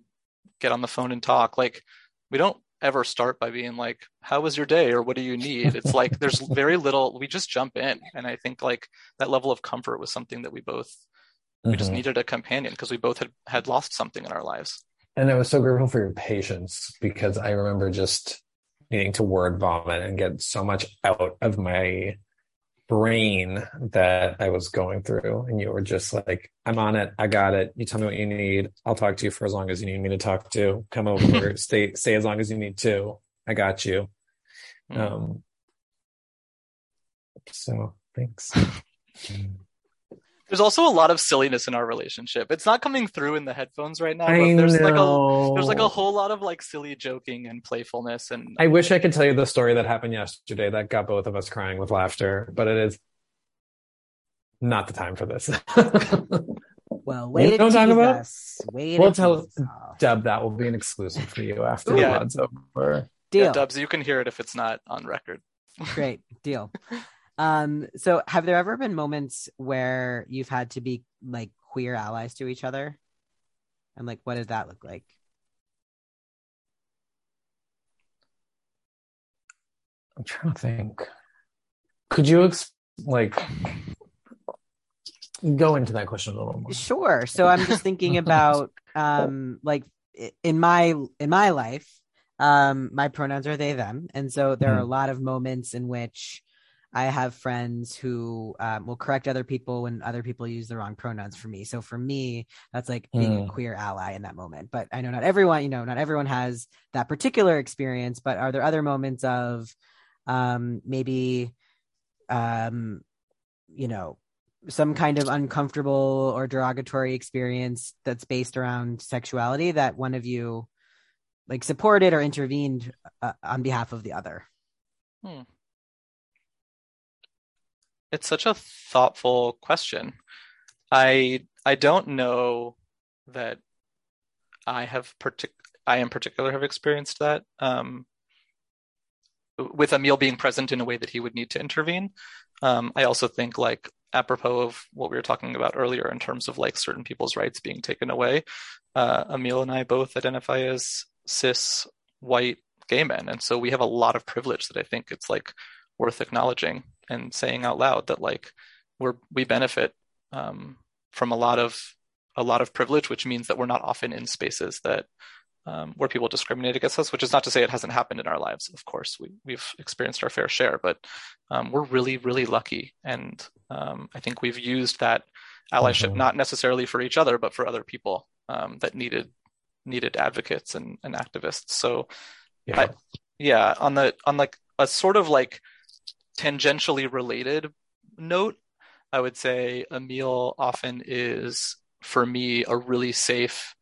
get on the phone and talk like we don't ever start by being like how was your day? or what do you need? It's like there's very little we just jump in. And i think like that level of comfort was something that we both we just Mhm. needed a companion because we both had had lost something in our lives. And I was so grateful for your patience because I remember just needing to word vomit and get so much out of my brain that I was going through. And you were just like, I'm on it. I got it. You tell me what you need. I'll talk to you for as long as you need me to talk to. Come over, stay, stay as long as you need to. I got you. Mm. Um, so thanks. There's also a lot of silliness in our relationship. It's not coming through in the headphones right now, but I there's like a there's like a whole lot of like silly joking and playfulness and I wish I could tell you the story that happened yesterday that got both of us crying with laughter, but it is not the time for this. Well, way to don't talk tease about? us. Way We'll tell- tease us off. Deb, that will be an exclusive for you after Yeah. the pod's over. Deal. Yeah, Dubs, you can hear it if it's not on record. Great deal. Um, so have there ever been moments where you've had to be like queer allies to each other? And like, what did that look like? I'm trying to think. Could you ex- like go into that question a little more? Sure. So I'm just thinking about um like in my in my life, um my pronouns are they them. And so there are a lot of moments in which I have friends who um, will correct other people when other people use the wrong pronouns for me. So for me, that's like being a Mm. queer ally in that moment. But I know not everyone, you know, not everyone has that particular experience. But are there other moments of um, maybe, um, you know, some kind of uncomfortable or derogatory experience that's based around sexuality that one of you like supported or intervened uh, on behalf of the other? It's such a thoughtful question. I I don't know that I have partic I in particular have experienced that um, with Emil being present in a way that he would need to intervene. Um, I also think like apropos of what we were talking about earlier in terms of like certain people's rights being taken away. Uh, Emil and I both identify as cis white gay men, and so we have a lot of privilege that I think it's like worth acknowledging and saying out loud that like we're we benefit um, from a lot of a lot of privilege, which means that we're not often in spaces that um, where people discriminate against us. Which is not to say it hasn't happened in our lives. Of course, we we've experienced our fair share, but um, we're really really lucky, and um, I think we've used that allyship Mhm. not necessarily for each other, but for other people um, that needed needed advocates and, and activists. So Yeah. I- yeah, on the on like a sort of like tangentially related note, I would say Emil often is for me a really safe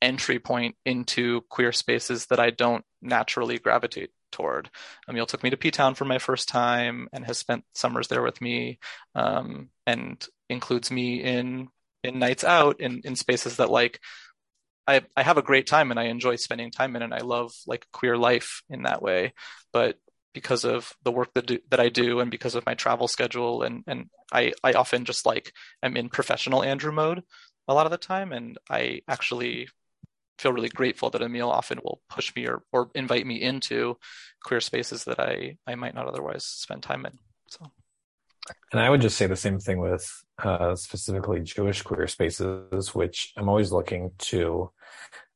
entry point into queer spaces that I don't naturally gravitate toward. Emil took me to P Town for my first time and has spent summers there with me, um, and includes me in in nights out in in spaces that like I I have a great time and I enjoy spending time in and I love like queer life in that way. But because of the work that do, that I do and because of my travel schedule. And and I I often just like am in professional Andrew mode a lot of the time. And I actually feel really grateful that Emil often will push me or or invite me into queer spaces that I I might not otherwise spend time in. So. And I would just say the same thing with uh, specifically Jewish queer spaces, which I'm always looking to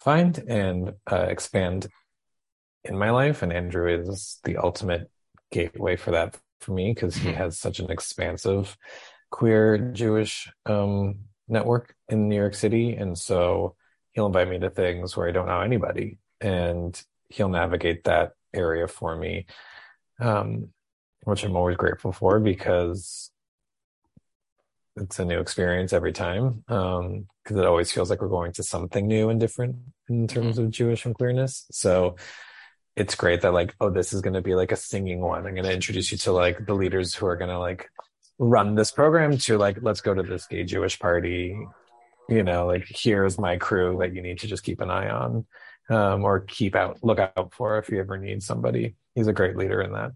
find and uh, expand in my life. And Andrew is the ultimate gateway for that for me because he has such an expansive queer Jewish um, network in New York City. And so he'll invite me to things where I don't know anybody and he'll navigate that area for me. Um, which I'm always grateful for because it's a new experience every time. Um, because it always feels like we're going to something new and different in terms of Jewish and queerness. So it's great that like, oh, this is going to be like a singing one. I'm going to introduce you to like the leaders who are going to like run this program to like, let's go to this gay Jewish party. You know, like here's my crew that you need to just keep an eye on, um, or keep out, look out for if you ever need somebody. He's a great leader in that.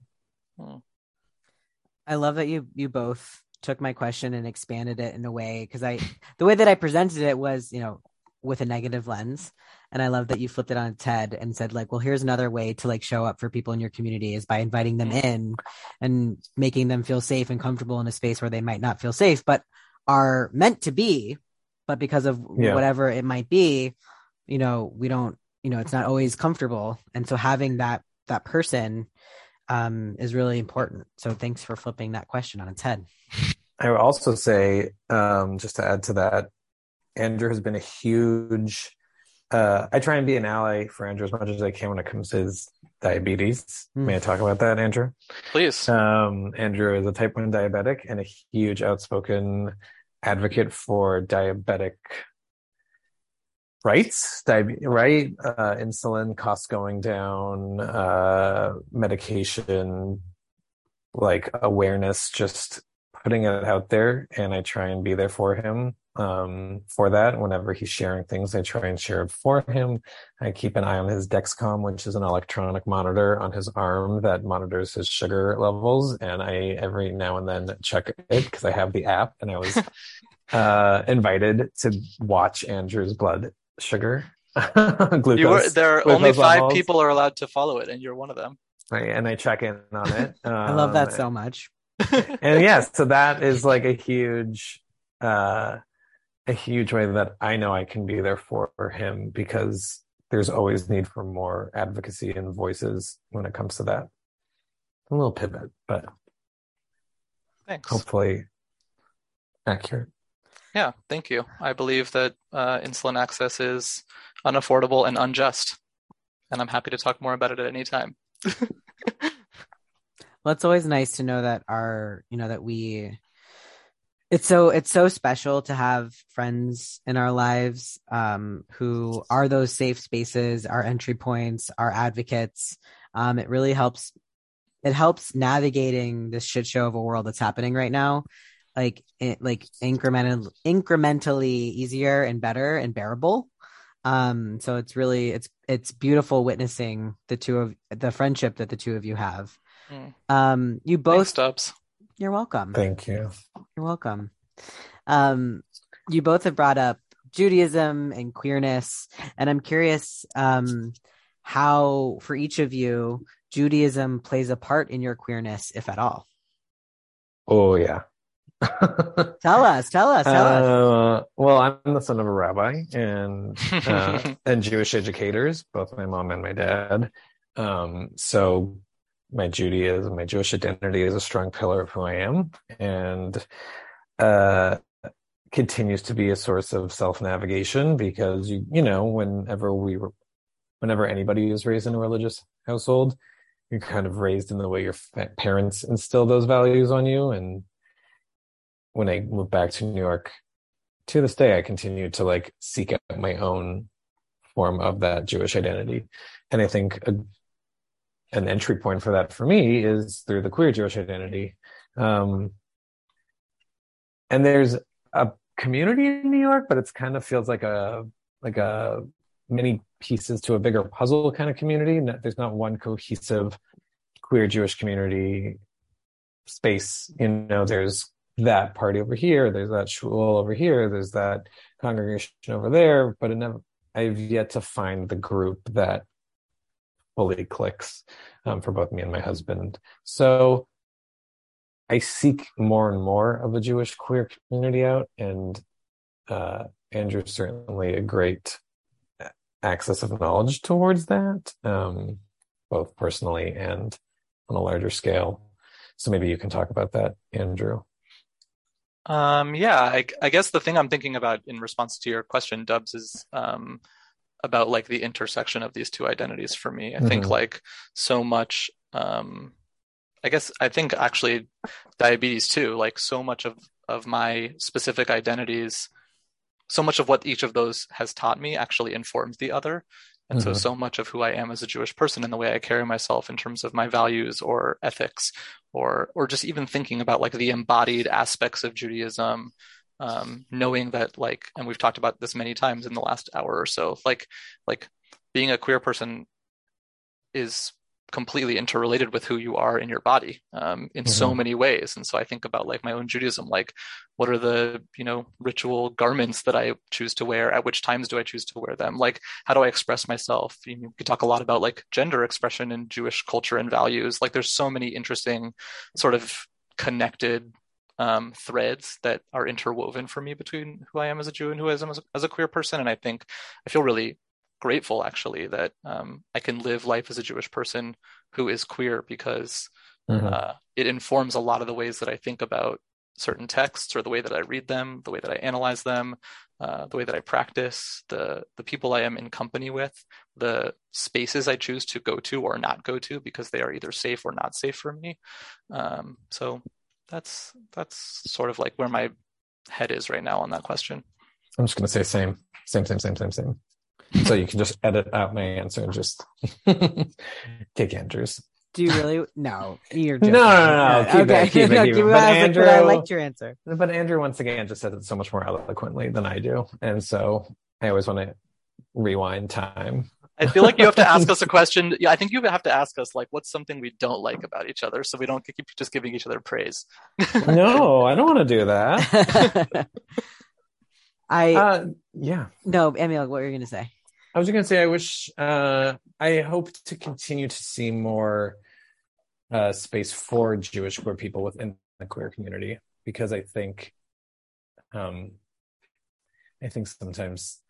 I love that you you both took my question and expanded it in a way because I the way that I presented it was you know with a negative lens and I love that you flipped it on its head and said like well here's another way to like show up for people in your community is by inviting them in and making them feel safe and comfortable in a space where they might not feel safe but are meant to be but because of Yeah. whatever it might be, you know, we don't, you know, it's not always comfortable. And so having that that person um is really important. So thanks for flipping that question on its head. I would also say, um, just to add to that, Andrew has been a huge. Uh, I try and be an ally for Andrew as much as I can when it comes to his diabetes. Mm. May I talk about that, Andrew? Please. Um, Andrew is a type 1 diabetic and a huge outspoken advocate for diabetic rights, diabe- right? Uh, insulin costs going down, uh, medication, like awareness, just putting it out there. And I try and be there for him um, for that. Whenever he's sharing things, I try and share it for him. I keep an eye on his Dexcom, which is an electronic monitor on his arm that monitors his sugar levels. And I every now and then check it because I have the app and I was uh, invited to watch Andrew's blood sugar. glucose, You were, there are only five levels. people are allowed to follow it, and you're one of them. Right, and I check in on it. I love that Um, so much. and yes, so that is like a huge, uh, a huge way that I know I can be there for him because there's always need for more advocacy and voices when it comes to that. A little pivot, but Thanks. hopefully accurate. Yeah, thank you. I believe that uh, insulin access is unaffordable and unjust, and I'm happy to talk more about it at any time. Well, it's always nice to know that our, you know, that we it's so it's so special to have friends in our lives um who are those safe spaces, our entry points, our advocates. Um it really helps it helps navigating this shit show of a world that's happening right now like it, like incremental incrementally easier and better and bearable um so it's really it's it's beautiful witnessing the two of the friendship that the two of you have Mm. um you both Thanks, Dubs. You're welcome Thank you. you're welcome um you both have brought up judaism and queerness and i'm curious um how for each of you judaism plays a part in your queerness if at all Oh yeah. tell us tell us tell us Uh, well, I'm the son of a rabbi and uh, and Jewish educators, both my mom and my dad. Um, so my Judaism, my Jewish identity is a strong pillar of who I am, and uh, continues to be a source of self navigation because you you know whenever we were, whenever anybody is raised in a religious household, you're kind of raised in the way your parents instill those values on you, and when I moved back to New York to this day, I continue to like seek out my own form of that Jewish identity. And I think a, an entry point for that for me is through the queer Jewish identity. Um, and there's a community in New York, but it's kind of feels like a, like a many pieces to a bigger puzzle kind of community. There's not one cohesive queer Jewish community space. You know, there's that party over here, there's that shul over here, there's that congregation over there, but it never, I've yet to find the group that fully clicks um, for both me and my husband. So I seek more and more of a Jewish queer community out, and uh, Andrew's certainly a great access of knowledge towards that, um, both personally and on a larger scale. So maybe you can talk about that, Andrew. Um, yeah, I, I guess the thing I'm thinking about in response to your question, Dubs, is um, about like the intersection of these two identities for me. I think Mhm. like so much, um, I guess I think actually diabetes too, like so much of, of my specific identities, so much of what each of those has taught me actually informs the other. And so, Mhm. so much of who I am as a Jewish person and the way I carry myself in terms of my values or ethics or or just even thinking about like the embodied aspects of Judaism, um, knowing that like, and we've talked about this many times in the last hour or so, like like being a queer person is completely interrelated with who you are in your body um, in so Mhm. many ways. And so I think about like my own Judaism, like what are the you know ritual garments that I choose to wear? At which times do I choose to wear them? Like how do I express myself? You, know, we could talk a lot about like gender expression in Jewish culture and values. Like there's so many interesting sort of connected um, threads that are interwoven for me between who I am as a Jew and who I am as a, as a queer person. And I think I feel really grateful actually that um, I can live life as a Jewish person who is queer because mm-hmm. uh, it informs a lot of the ways that I think about certain texts or the way that I read them, the way that I analyze them, uh, the way that I practice, the the people I am in company with, the spaces I choose to go to or not go to because they are either safe or not safe for me. Um, so that's that's sort of like where my head is right now on that question. I'm just gonna say same, same, same, same, same, same. So you can just edit out my answer and just take Andrew's. Do you really? No, you're joking. no, no, no. no. Keep okay, it, keep it, keep it. But Andrew, but I liked your answer. But Andrew, once again, just said it so much more eloquently than I do, and so I always want to rewind time. I feel like you have to ask us a question. Yeah, I think you have to ask us like, what's something we don't like about each other, so we don't keep just giving each other praise. no, I don't want to do that. I uh, yeah. No, Emil, what were you going to say? I was going to say I wish uh, I hope to continue to see more uh, space for Jewish queer people within the queer community because I think, um, I think sometimes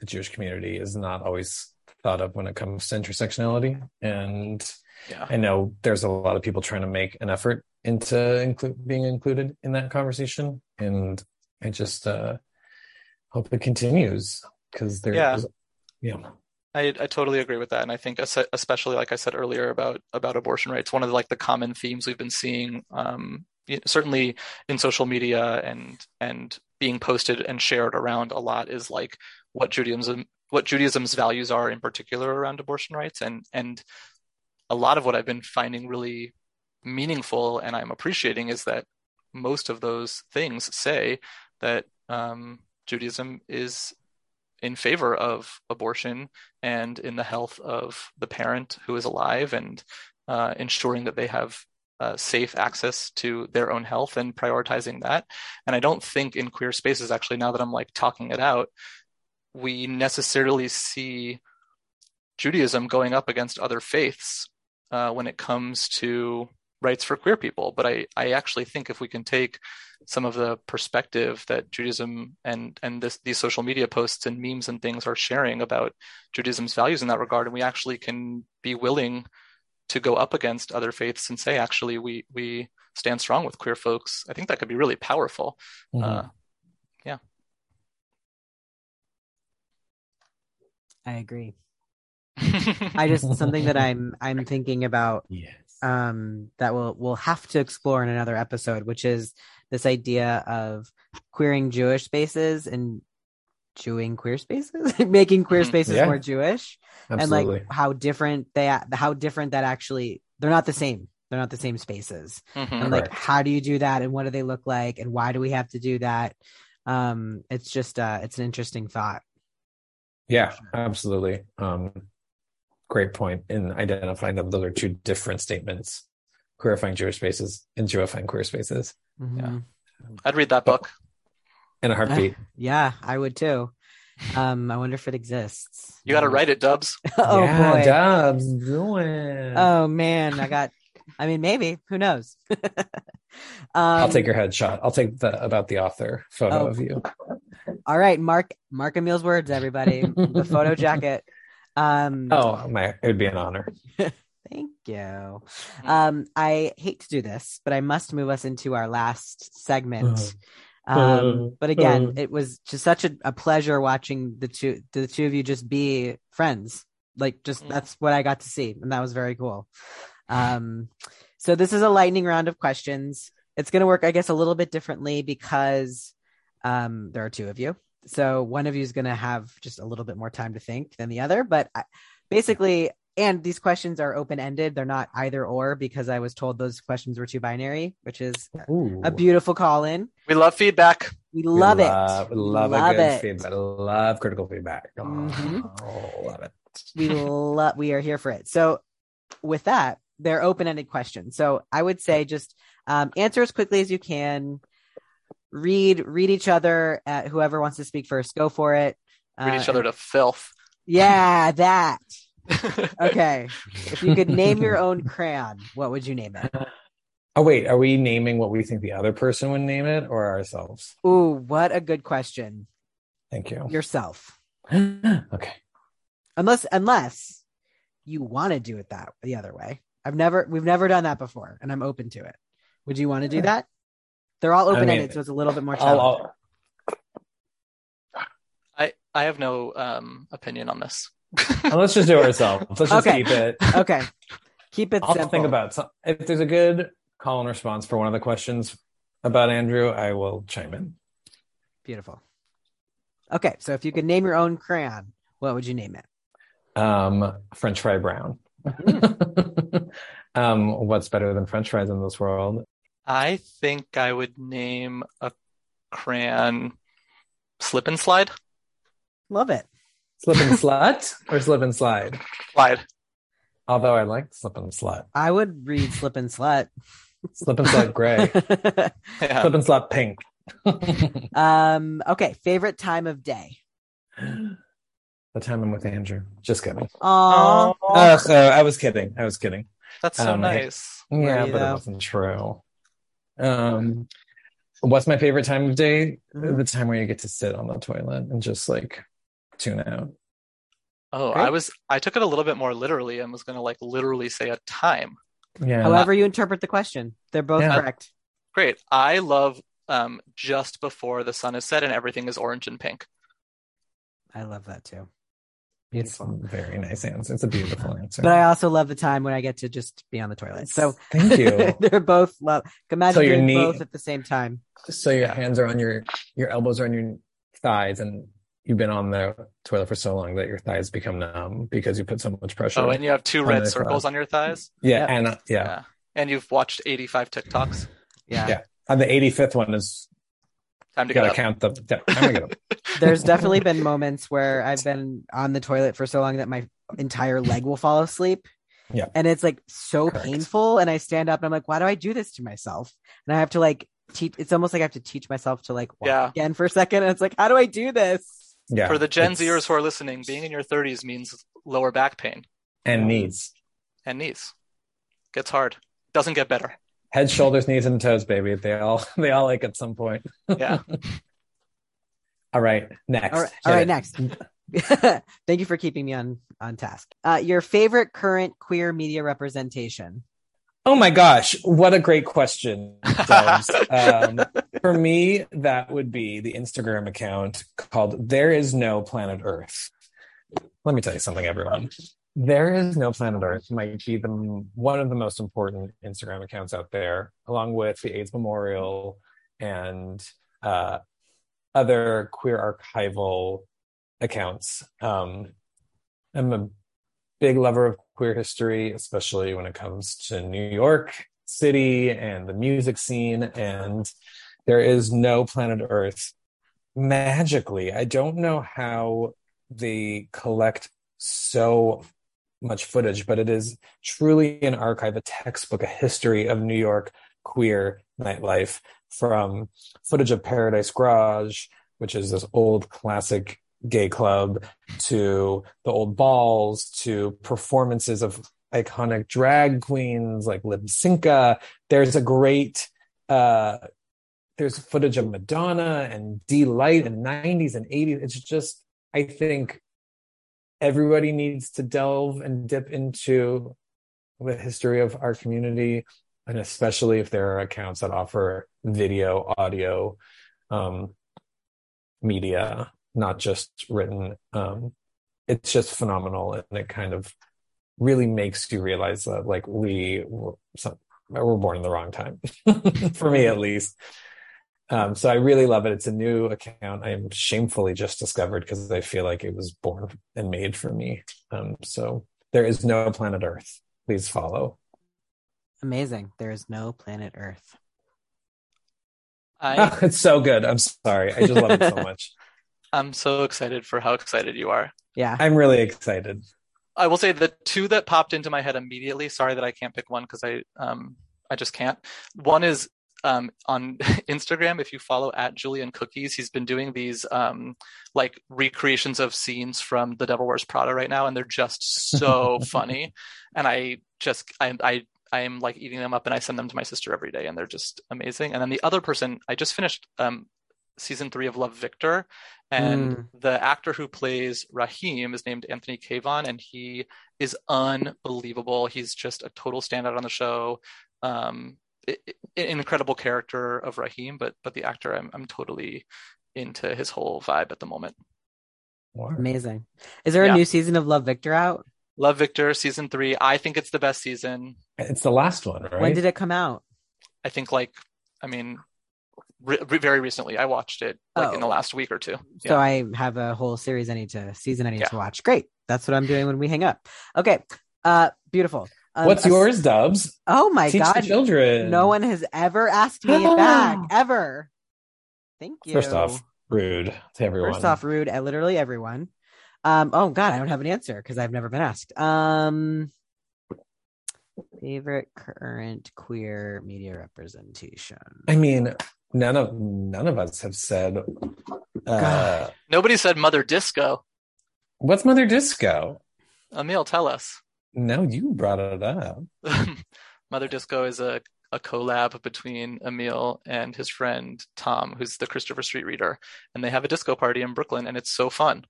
the Jewish community is not always thought of when it comes to intersectionality, and yeah. I know there's a lot of people trying to make an effort into inclu- being included in that conversation, and I just uh, hope it continues because there's yeah. yeah. I, I totally agree with that, and I think especially like I said earlier about about abortion rights, one of the, like the common themes we've been seeing, um, certainly in social media and and being posted and shared around a lot is like what Judaism what Judaism's values are in particular around abortion rights, and and a lot of what I've been finding really meaningful and I'm appreciating is that most of those things say that um, Judaism is in favor of abortion and in the health of the parent who is alive and uh, ensuring that they have uh, safe access to their own health and prioritizing that. And I don't think in queer spaces, actually, now that I'm like talking it out, we necessarily see Judaism going up against other faiths uh, when it comes to rights for queer people. But I, I actually think if we can take some of the perspective that Judaism and and this, these social media posts and memes and things are sharing about Judaism's values in that regard, and we actually can be willing to go up against other faiths and say, actually, we we stand strong with queer folks. I think that could be really powerful. Mm-hmm. Uh, yeah, I agree. I just something that I'm I'm thinking about. Yes. Um, that we'll we'll have to explore in another episode, which is this idea of queering Jewish spaces and Jewing queer spaces, making queer mm-hmm. spaces yeah. more Jewish, Absolutely. and like how different they how different that actually they're not the same. They're not the same spaces, mm-hmm. and like how do you do that, and what do they look like, and why do we have to do that? Um, it's just uh, it's an interesting thought. Yeah, absolutely. Um, great point in identifying that those are two different statements: queerifying Jewish spaces and Jewifying queer spaces. Mm-hmm. Yeah. I'd read that book. In a heartbeat. yeah, I would too. Um, I wonder if it exists. You got to write it, Dubs. oh yeah, boy, Dubs, do it. Oh man, I got. I mean, maybe. Who knows? um, I'll take your headshot. I'll take the about the author photo oh. of you. All right, Mark. Mark Emil's words, everybody. the photo jacket. Um, oh, my! It would be an honor. Thank you. Um, I hate to do this, but I must move us into our last segment. Uh-huh. Um, uh, but again, uh, it was just such a, a, pleasure watching the two the two of you just be friends. Like just mm. that's what I got to see, and that was very cool. Um, so this is a lightning round of questions. It's going to work, I guess, a little bit differently because um, there are two of you. So one of you is going to have just a little bit more time to think than the other. But I, basically, and these questions are open ended. They're not either or because I was told those questions were too binary, which is Ooh. a beautiful call in. We love feedback. We love, we love it. Love, love good it. feedback. Love critical feedback. Oh, mm-hmm. love it. we love. We are here for it. So, with that, they're open ended questions. So I would say just um, answer as quickly as you can. Read read each other. At whoever wants to speak first, go for it. Read uh, each other to filth. Yeah, that okay. If you could name your own crayon, what would you name it? Oh wait, are we naming what we think the other person would name it or ourselves? Ooh, what a good question. Thank you. Yourself. okay. Unless unless you want to do it that the other way. I've never we've never done that before and I'm open to it. Would you want to do that? They're all open ended, mean, so it's a little bit more I'll, challenging. I'll, I I have no um, opinion on this. let's just do it ourselves. Let's just Okay. keep it. Okay. Keep it I'll simple. think about some, if there's a good call and response for one of the questions about Andrew, I will chime in. Beautiful. Okay, so if you could name your own crayon, what would you name it? Um, French fry brown. um, what's better than French fries in this world? I think I would name a crayon slip and slide. Love it. Slip and slut or slip and slide? Slide. Although I like slip and slut. I would read Slip and Slut. Slip and slut gray. Yeah. Slip and slut pink. um, okay, favorite time of day. the time I'm with Andrew. Just kidding. Aw. Ugh, uh, I was kidding. I was kidding. That's so Um, nice. Yeah, you but it wasn't true. Um, what's my favorite time of day? Mhm. The time where you get to sit on the toilet and just like tune out. Oh, Great. I was I took it a little bit more literally and was gonna like literally say a time. Yeah. However you interpret the question, they're both Yeah. correct. Great. I love um just before the sun is set and everything is orange and pink. I love that too. It's Beautiful. a very nice answer. It's a beautiful answer. But I also love the time when I get to just be on the toilet. So thank you. they're both love. Imagine So your doing knee- both at the same time. so your hands are on your your elbows are on your thighs and you've been on the toilet for so long that your thighs become numb because you put so much pressure. Oh, and you have two red circles thigh. on your thighs. yeah, Yep. and uh, yeah. And you've watched 85 TikToks. Yeah. Yeah. And the 85th one is Time to you get gotta up. count the yeah, I'm gonna get up. There's definitely been moments where I've been on the toilet for so long that my entire leg will fall asleep. Yeah. And it's like so Correct. painful. And I stand up and I'm like, why do I do this to myself? And I have to like teach, it's almost like I have to teach myself to like walk Yeah. again for a second. And it's like, how do I do this? Yeah. For the Gen it's- Zers who are listening, being in your 30s means lower back pain and knees. and knees. Gets hard. Doesn't get better. Head, shoulders, knees, and toes, baby. They all they all like at some point. Yeah. All right, next. All right. All right next. Thank you for keeping me on on task. Uh, your favorite current queer media representation? Oh my gosh, what a great question, um, for me, that would be the Instagram account called There Is No Planet Earth. Let me tell you something, everyone. There is no planet Earth might be the one of the most important Instagram accounts out there, along with the AIDS Memorial and uh, other queer archival accounts. Um, I'm a big lover of queer history, especially when it comes to New York City and the music scene. And there is no planet Earth magically. I don't know how they collect so much footage, but it is truly an archive, a textbook, a history of New York queer nightlife from footage of Paradise Garage, which is this old classic gay club, to the old balls, to performances of iconic drag queens like Lypsinka. There's a great uh there's footage of Madonna and Deee-Lite in 90s and 80s. It's just I think everybody needs to delve and dip into the history of our community and especially if there are accounts that offer video audio um, media not just written um, it's just phenomenal and it kind of really makes you realize that like we were, some, were born in the wrong time for me at least um, so I really love it. It's a new account. I am shamefully just discovered because I feel like it was born and made for me. Um, so there is no planet Earth. Please follow. Amazing. There is no planet Earth. I it's so good. I'm sorry. I just love it so much. I'm so excited for how excited you are. Yeah. I'm really excited. I will say the two that popped into my head immediately. Sorry that I can't pick one because I um I just can't. One is um on Instagram. If you follow at Julian Cookies, he's been doing these um like recreations of scenes from The Devil Wears Prada right now, and they're just so funny. And I just I I I am like eating them up and I send them to my sister every day and they're just amazing. And then the other person, I just finished um, season three of Love Victor, and Mm. the actor who plays Rahim is named Anthony Keyvan, and he is unbelievable. He's just a total standout on the show. Um, i- i- an incredible character of Rahim, but but the actor, I'm I'm totally into his whole vibe at the moment. Amazing. Is there a Yeah. new season of Love Victor out? Love Victor season three. I think it's the best season. It's the last one, right? When did it come out? I think like I mean, re- re- very recently. I watched it like in the Oh. last week or two. So I have a whole series I need to season I need Yeah. to watch. Great. That's what I'm doing when we hang up. Okay. Uh beautiful. Um, What's a- yours, Dubs? Oh my Teach the god. children. No one has ever asked me it back. Ever. Thank you. First off, rude to everyone. First off, rude at literally everyone. Um, oh god, I don't have an answer because I've never been asked. Um favorite current queer media representation. I mean, none of none of us have said. Uh, Nobody said Mother Disco. what's Mother Disco? Emil, tell us. No, you brought it up. Mother Disco is a, a collab between Emil and his friend Tom, who's the Christopher Street reader, and they have a disco party in Brooklyn, and it's so fun.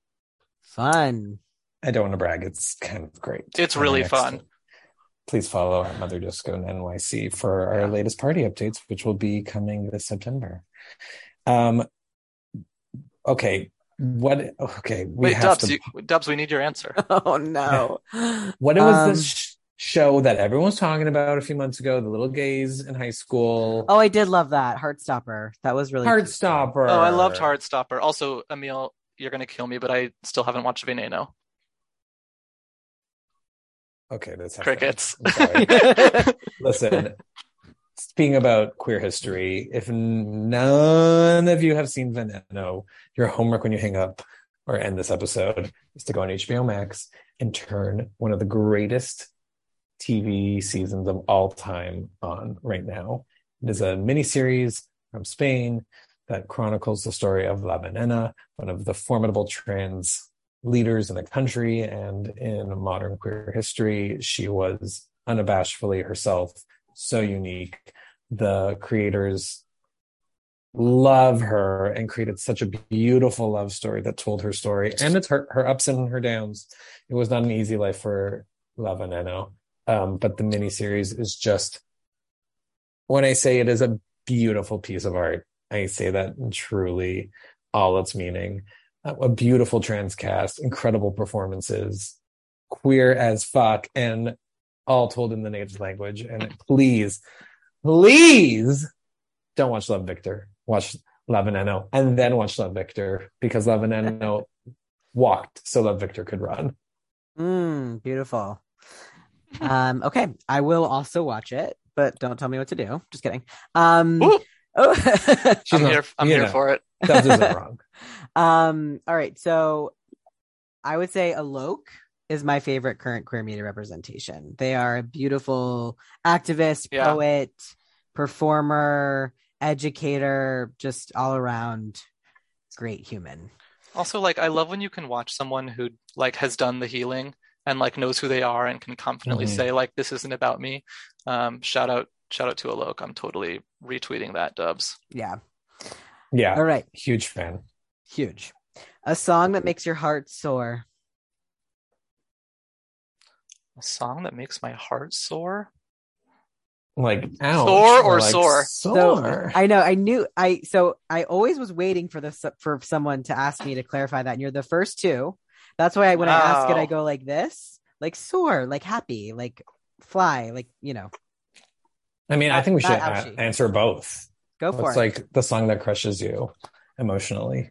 Fun. I don't want to brag. It's kind of great. It's Our really next- fun. Please follow at Mother Disco and NYC for our Yeah. latest party updates, which will be coming this September. Um. Okay. What? Okay. We Wait, have Dubs, to. you, Dubs, we need your answer. Oh no. What was Um, this show that everyone was talking about a few months ago? The little gays in high school. Oh, I did love that. Heartstopper. That was really cute. Heartstopper. Oh, I loved Heartstopper. Also, Emil, you're gonna kill me, but I still haven't watched Veneno. Okay, that's Crickets. I'm sorry. Listen, speaking about queer history, if none of you have seen Veneno, your homework when you hang up or end this episode is to go on HBO Max and turn one of the greatest TV seasons of all time on right now. It is a miniseries from Spain that chronicles the story of La Veneno, one of the formidable trans leaders in the country and in modern queer history. She was unabashedly herself, so unique. The creators love her and created such a beautiful love story that told her story and it's her, her ups and her downs. It was not an easy life for La Veneno. Um, but the miniseries is just when I say it is a beautiful piece of art, I say that truly all its meaning. A beautiful trans cast, incredible performances, queer as fuck, and all told in the native language. And please, please don't watch Love Victor. Watch La Veneno and then watch Love Victor because La Veneno walked so Love Victor could run. Mm, beautiful. Um, okay, I will also watch it, but don't tell me what to do. Just kidding. Um, Ooh. oh, I'm not- here. I'm here know, for it. That isn't wrong. um, all right. So I would say Alok is my favorite current queer media representation. They are a beautiful activist, Yeah. poet, performer, educator, just all around great human. Also, like, I love when you can watch someone who like has done the healing and like knows who they are and can confidently Mhm. say like, "This isn't about me." Um, shout out, shout out to Alok. I'm totally retweeting that, Dubs. Yeah. Yeah, All right. huge fan. Huge. A song that makes your heart soar. A song that makes my heart sore. Like ouch, Sore or like, sore? Sore. I know. I knew. I so I always was waiting for this for someone to ask me to clarify that, and you're the first two. That's why I, when I ask it, I go like this, like sore, like happy, like fly, like you know, I mean, I think we should a- answer both. go for What's it. like the song that crushes you emotionally?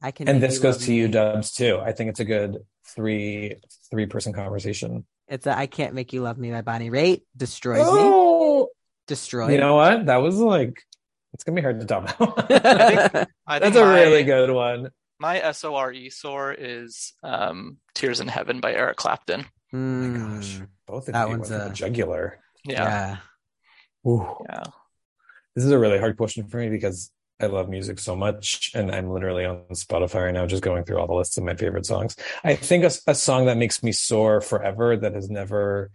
I can. And this goes love to you, me. Dubs, too. I think it's a good three three person conversation. It's a I can't make you love me by Bonnie Raitt. Destroys me. Oh, Destroyed. you know what? That was like it's gonna be hard to top now. I That's think a my- really good one. My S O R E sore is um, "Tears in Heaven" by Eric Clapton. Oh my gosh, Mm, both of that you one's went for the a- jugular. Yeah, yeah. Ooh. yeah. This is a really hard question for me because I love music so much, and I'm literally on Spotify right now, just going through all the lists of my favorite songs. I think a, a song that makes me soar forever, that has never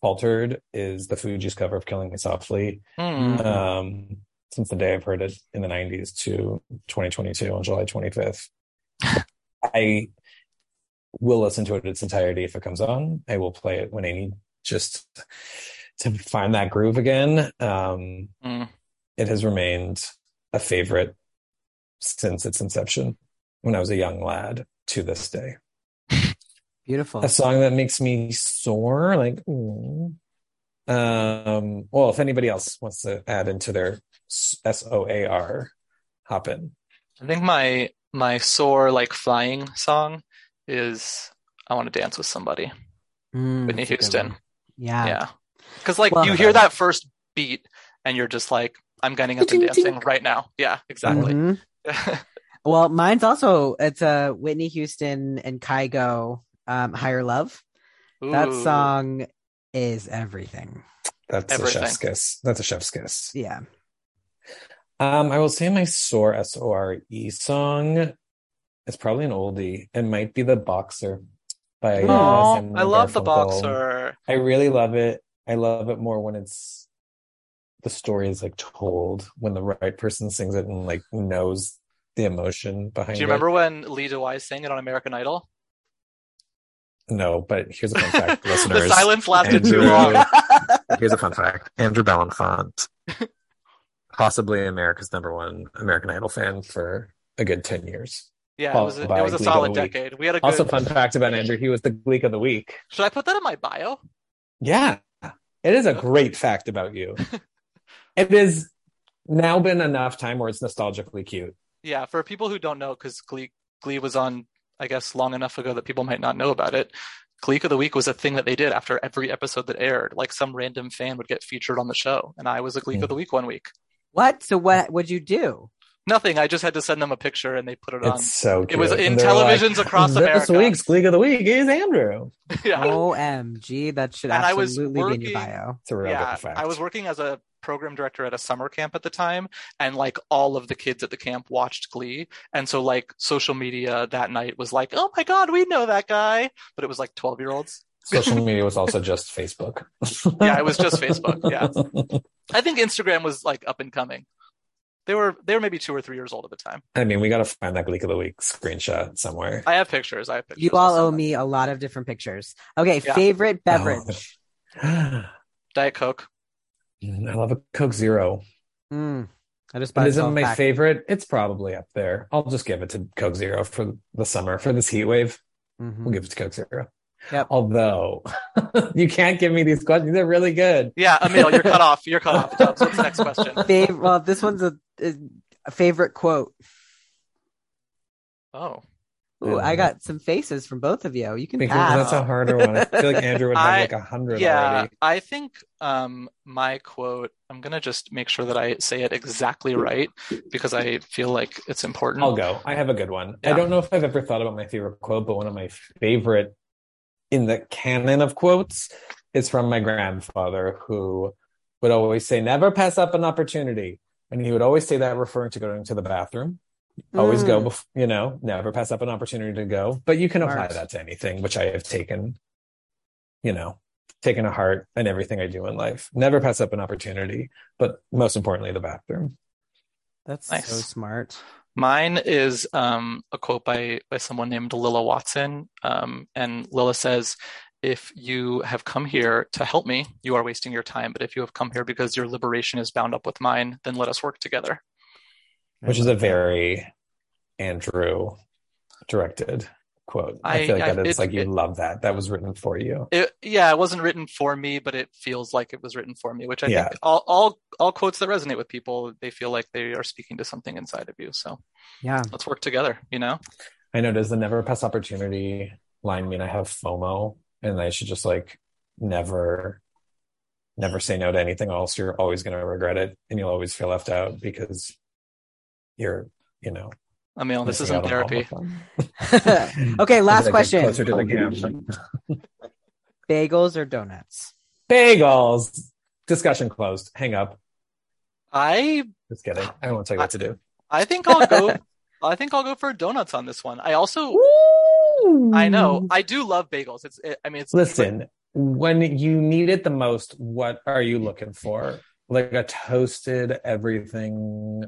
faltered is the Fugees cover of Killing Me Softly. Hmm. Um, since the day I've heard it in the 90s to 2022 on July 25th. I will listen to it in its entirety if it comes on. I will play it when I need just to find that groove again. Um, Mm. It has remained a favorite since its inception when I was a young lad to this day. Beautiful. A song that makes me soar, like, ooh. um, well, if anybody else wants to add into their S O A R, hop in. I think my my sore like flying song is I want to dance with somebody. Mm, Whitney that's a good Houston. Yeah. Yeah. Because like Well- you hear that first beat and you're just like, I'm getting up and dancing right now. Yeah, exactly. Mhm. Well, mine's also it's a Whitney Houston and Kygo um Higher Love. That song is everything. That's Everything. a chef's kiss. That's a chef's kiss. Yeah. Um, I will say my sore S O R E song is probably an oldie. It might be The Boxer by uh, Aw, Simon I love the boxer. I really love it. I love it more when it's the story is like told when the right person sings it and like knows the emotion behind it. Do you it. remember when Lee DeWyze sang it on American Idol? No, but here's a fun fact, the listeners. silence lasted too Andrew- long. Here's a fun fact. Andrew Belenfant, possibly America's number one American Idol fan for a good 10 years. Yeah, it was a, it was a solid decade. We had a good. Also, fun fact about Andrew, he was the Gleek of the Week. Should I put that in my bio? Yeah, it is a great fact about you. it has now been enough time where it's nostalgically cute. Yeah, for people who don't know, because Glee Glee was on, I guess, long enough ago that people might not know about it. Gleek of the Week was a thing that they did after every episode that aired. Like some random fan would get featured on the show, and I was a Gleek Hmm. of the Week one week. What? So what would you do? Nothing. I just had to send them a picture, and they put it on. It's so cute. It was in they're like, televisions across this America. week's Gleek of the Week is Andrew. yeah, OMG, that should And I was absolutely be in your bio. It's a real yeah. good fact. I was working as a program director at a summer camp at the time, and like all of the kids at the camp watched Glee, and so like social media that night was like, "Oh my god, we know that guy," but it was like twelve year olds. Social media was also just Facebook. Yeah, it was just Facebook, yeah. I think Instagram was like up and coming. They were they were maybe two or three years old at the time. I mean, we got to find that Gleek of the Week screenshot somewhere. I have pictures. I have pictures. You all owe me a lot of different pictures. Okay, Yeah. favorite oh. beverage. I Diet Coke. Love a Coke Zero. Mm, I just But bought a isn't my pack. favorite? It's probably up there. I'll just give it to Coke Zero for the summer for this heat wave. Mhm. We'll give it to Coke Zero. Yep. Although you can't give me these questions, they're really good. Yeah, Emil, you're cut off. You're cut off. Dubs. What's the next question? Fav- well, this one's a, a favorite quote. Oh, Ooh, I got some faces from both of you. You can Because pass. that's a harder one. I feel like Andrew would have I- like a hundred yeah. already. I think um my quote. I'm gonna just make sure that I say it exactly right because I feel like it's important. I'll go. I have a good one. I don't know if I've ever thought about my favorite quote, but one of my favorite in the canon of quotes is from my grandfather, who would always say, Never pass up an opportunity. And he would always say that referring to going to the bathroom. Always go, Mm. bef- you know, never pass up an opportunity to go. But you can apply Smart. that to anything, which I have taken, you know, taken to heart and everything I do in life. Never pass up an opportunity, but most importantly, the bathroom. That's Nice. so smart. Mine is um, a quote by by someone named Lilla Watson, um, and Lilla says, "If you have come here to help me, you are wasting your time. But if you have come here because your liberation is bound up with mine, then let us work together." Which is a very Andrew directed quote. I, I- feel like I- that is it- like you it- love that. That was written for you. It, yeah, it wasn't written for me, but it feels like it was written for me. Which I Yeah. think all all all quotes that resonate with people, they feel like they are speaking to something inside of you. So Yeah. let's work together. You know. I know. Does the never pass opportunity line mean I have FOMO and I should just like never, never say no to anything else? You're always going to regret it and you'll always feel left out because you're, you know, Emil, this isn't out on all therapy. okay, last As I get question. Closer to the camera. Bagels or donuts? Bagels. Discussion closed. Hang up. I Just kidding. I won't tell you what to do. I think I'll go. I think I'll go for donuts on this one. I also I know I do love bagels. It's it, I mean it's Listen, when you need it the most, what are you looking for? Like a toasted everything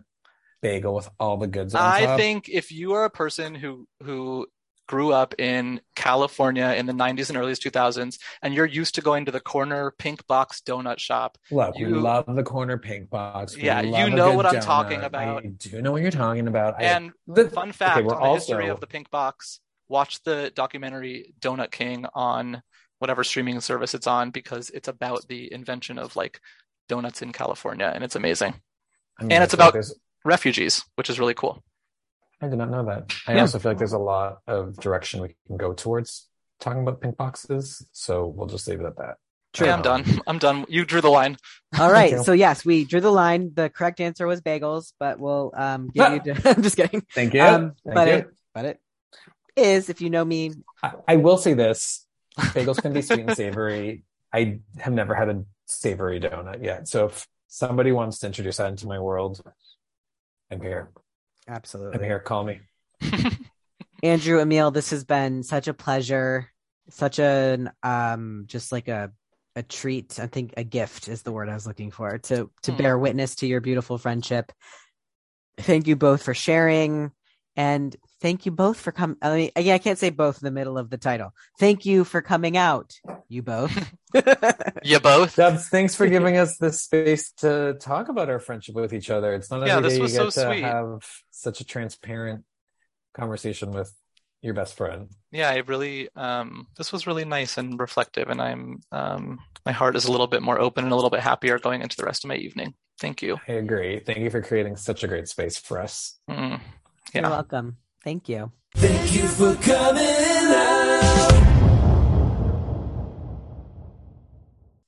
bagel with all the goods on I top? think if you are a person who who grew up in California in the 90s and early 2000s, and you're used to going to the corner pink box donut shop, Look, we you- love the corner pink box. We Yeah, you know what I'm donut. talking about. I do know what you're talking about. I- and the- fun fact we're on the history of the pink box, watch the documentary Donut King on whatever streaming service it's on because it's about the invention of like donuts in California, and it's amazing. I mean, and I it's about- there's- Refugees, which is really cool. I did not know that. I Yeah. also feel like there's a lot of direction we can go towards talking about pink boxes, so we'll just leave it at that. True. Yeah, I'm done. I'm done. You drew the line. All right. So yes, we drew the line. The correct answer was bagels, but we'll um give you. I'm just kidding. Thank you. Um, Thank but you. it but it is if you know me. I, I will say this: bagels can be sweet and savory. I have never had a savory donut yet, so if somebody wants to introduce that into my world, I'm here. Absolutely. I'm here. Call me. Andrew, Emil, this has been such a pleasure. Such an um just like a a treat. I think a gift is the word I was looking for to to Hmm. bear witness to your beautiful friendship. Thank you both for sharing. And thank you both for coming. I mean, yeah, I can't say both in the middle of the title. Thank you for coming out, you both. You both. Dubs, thanks for giving us this space to talk about our friendship with each other. It's not Yeah, every this day you get so to sweet. have such a transparent conversation with your best friend. yeah i really um this was really nice and reflective and i'm um my heart is a little bit more open and a little bit happier going into the rest of my evening thank you I agree. Thank you for creating such a great space for us. Mm. You're welcome. Thank you. Thank you for coming out.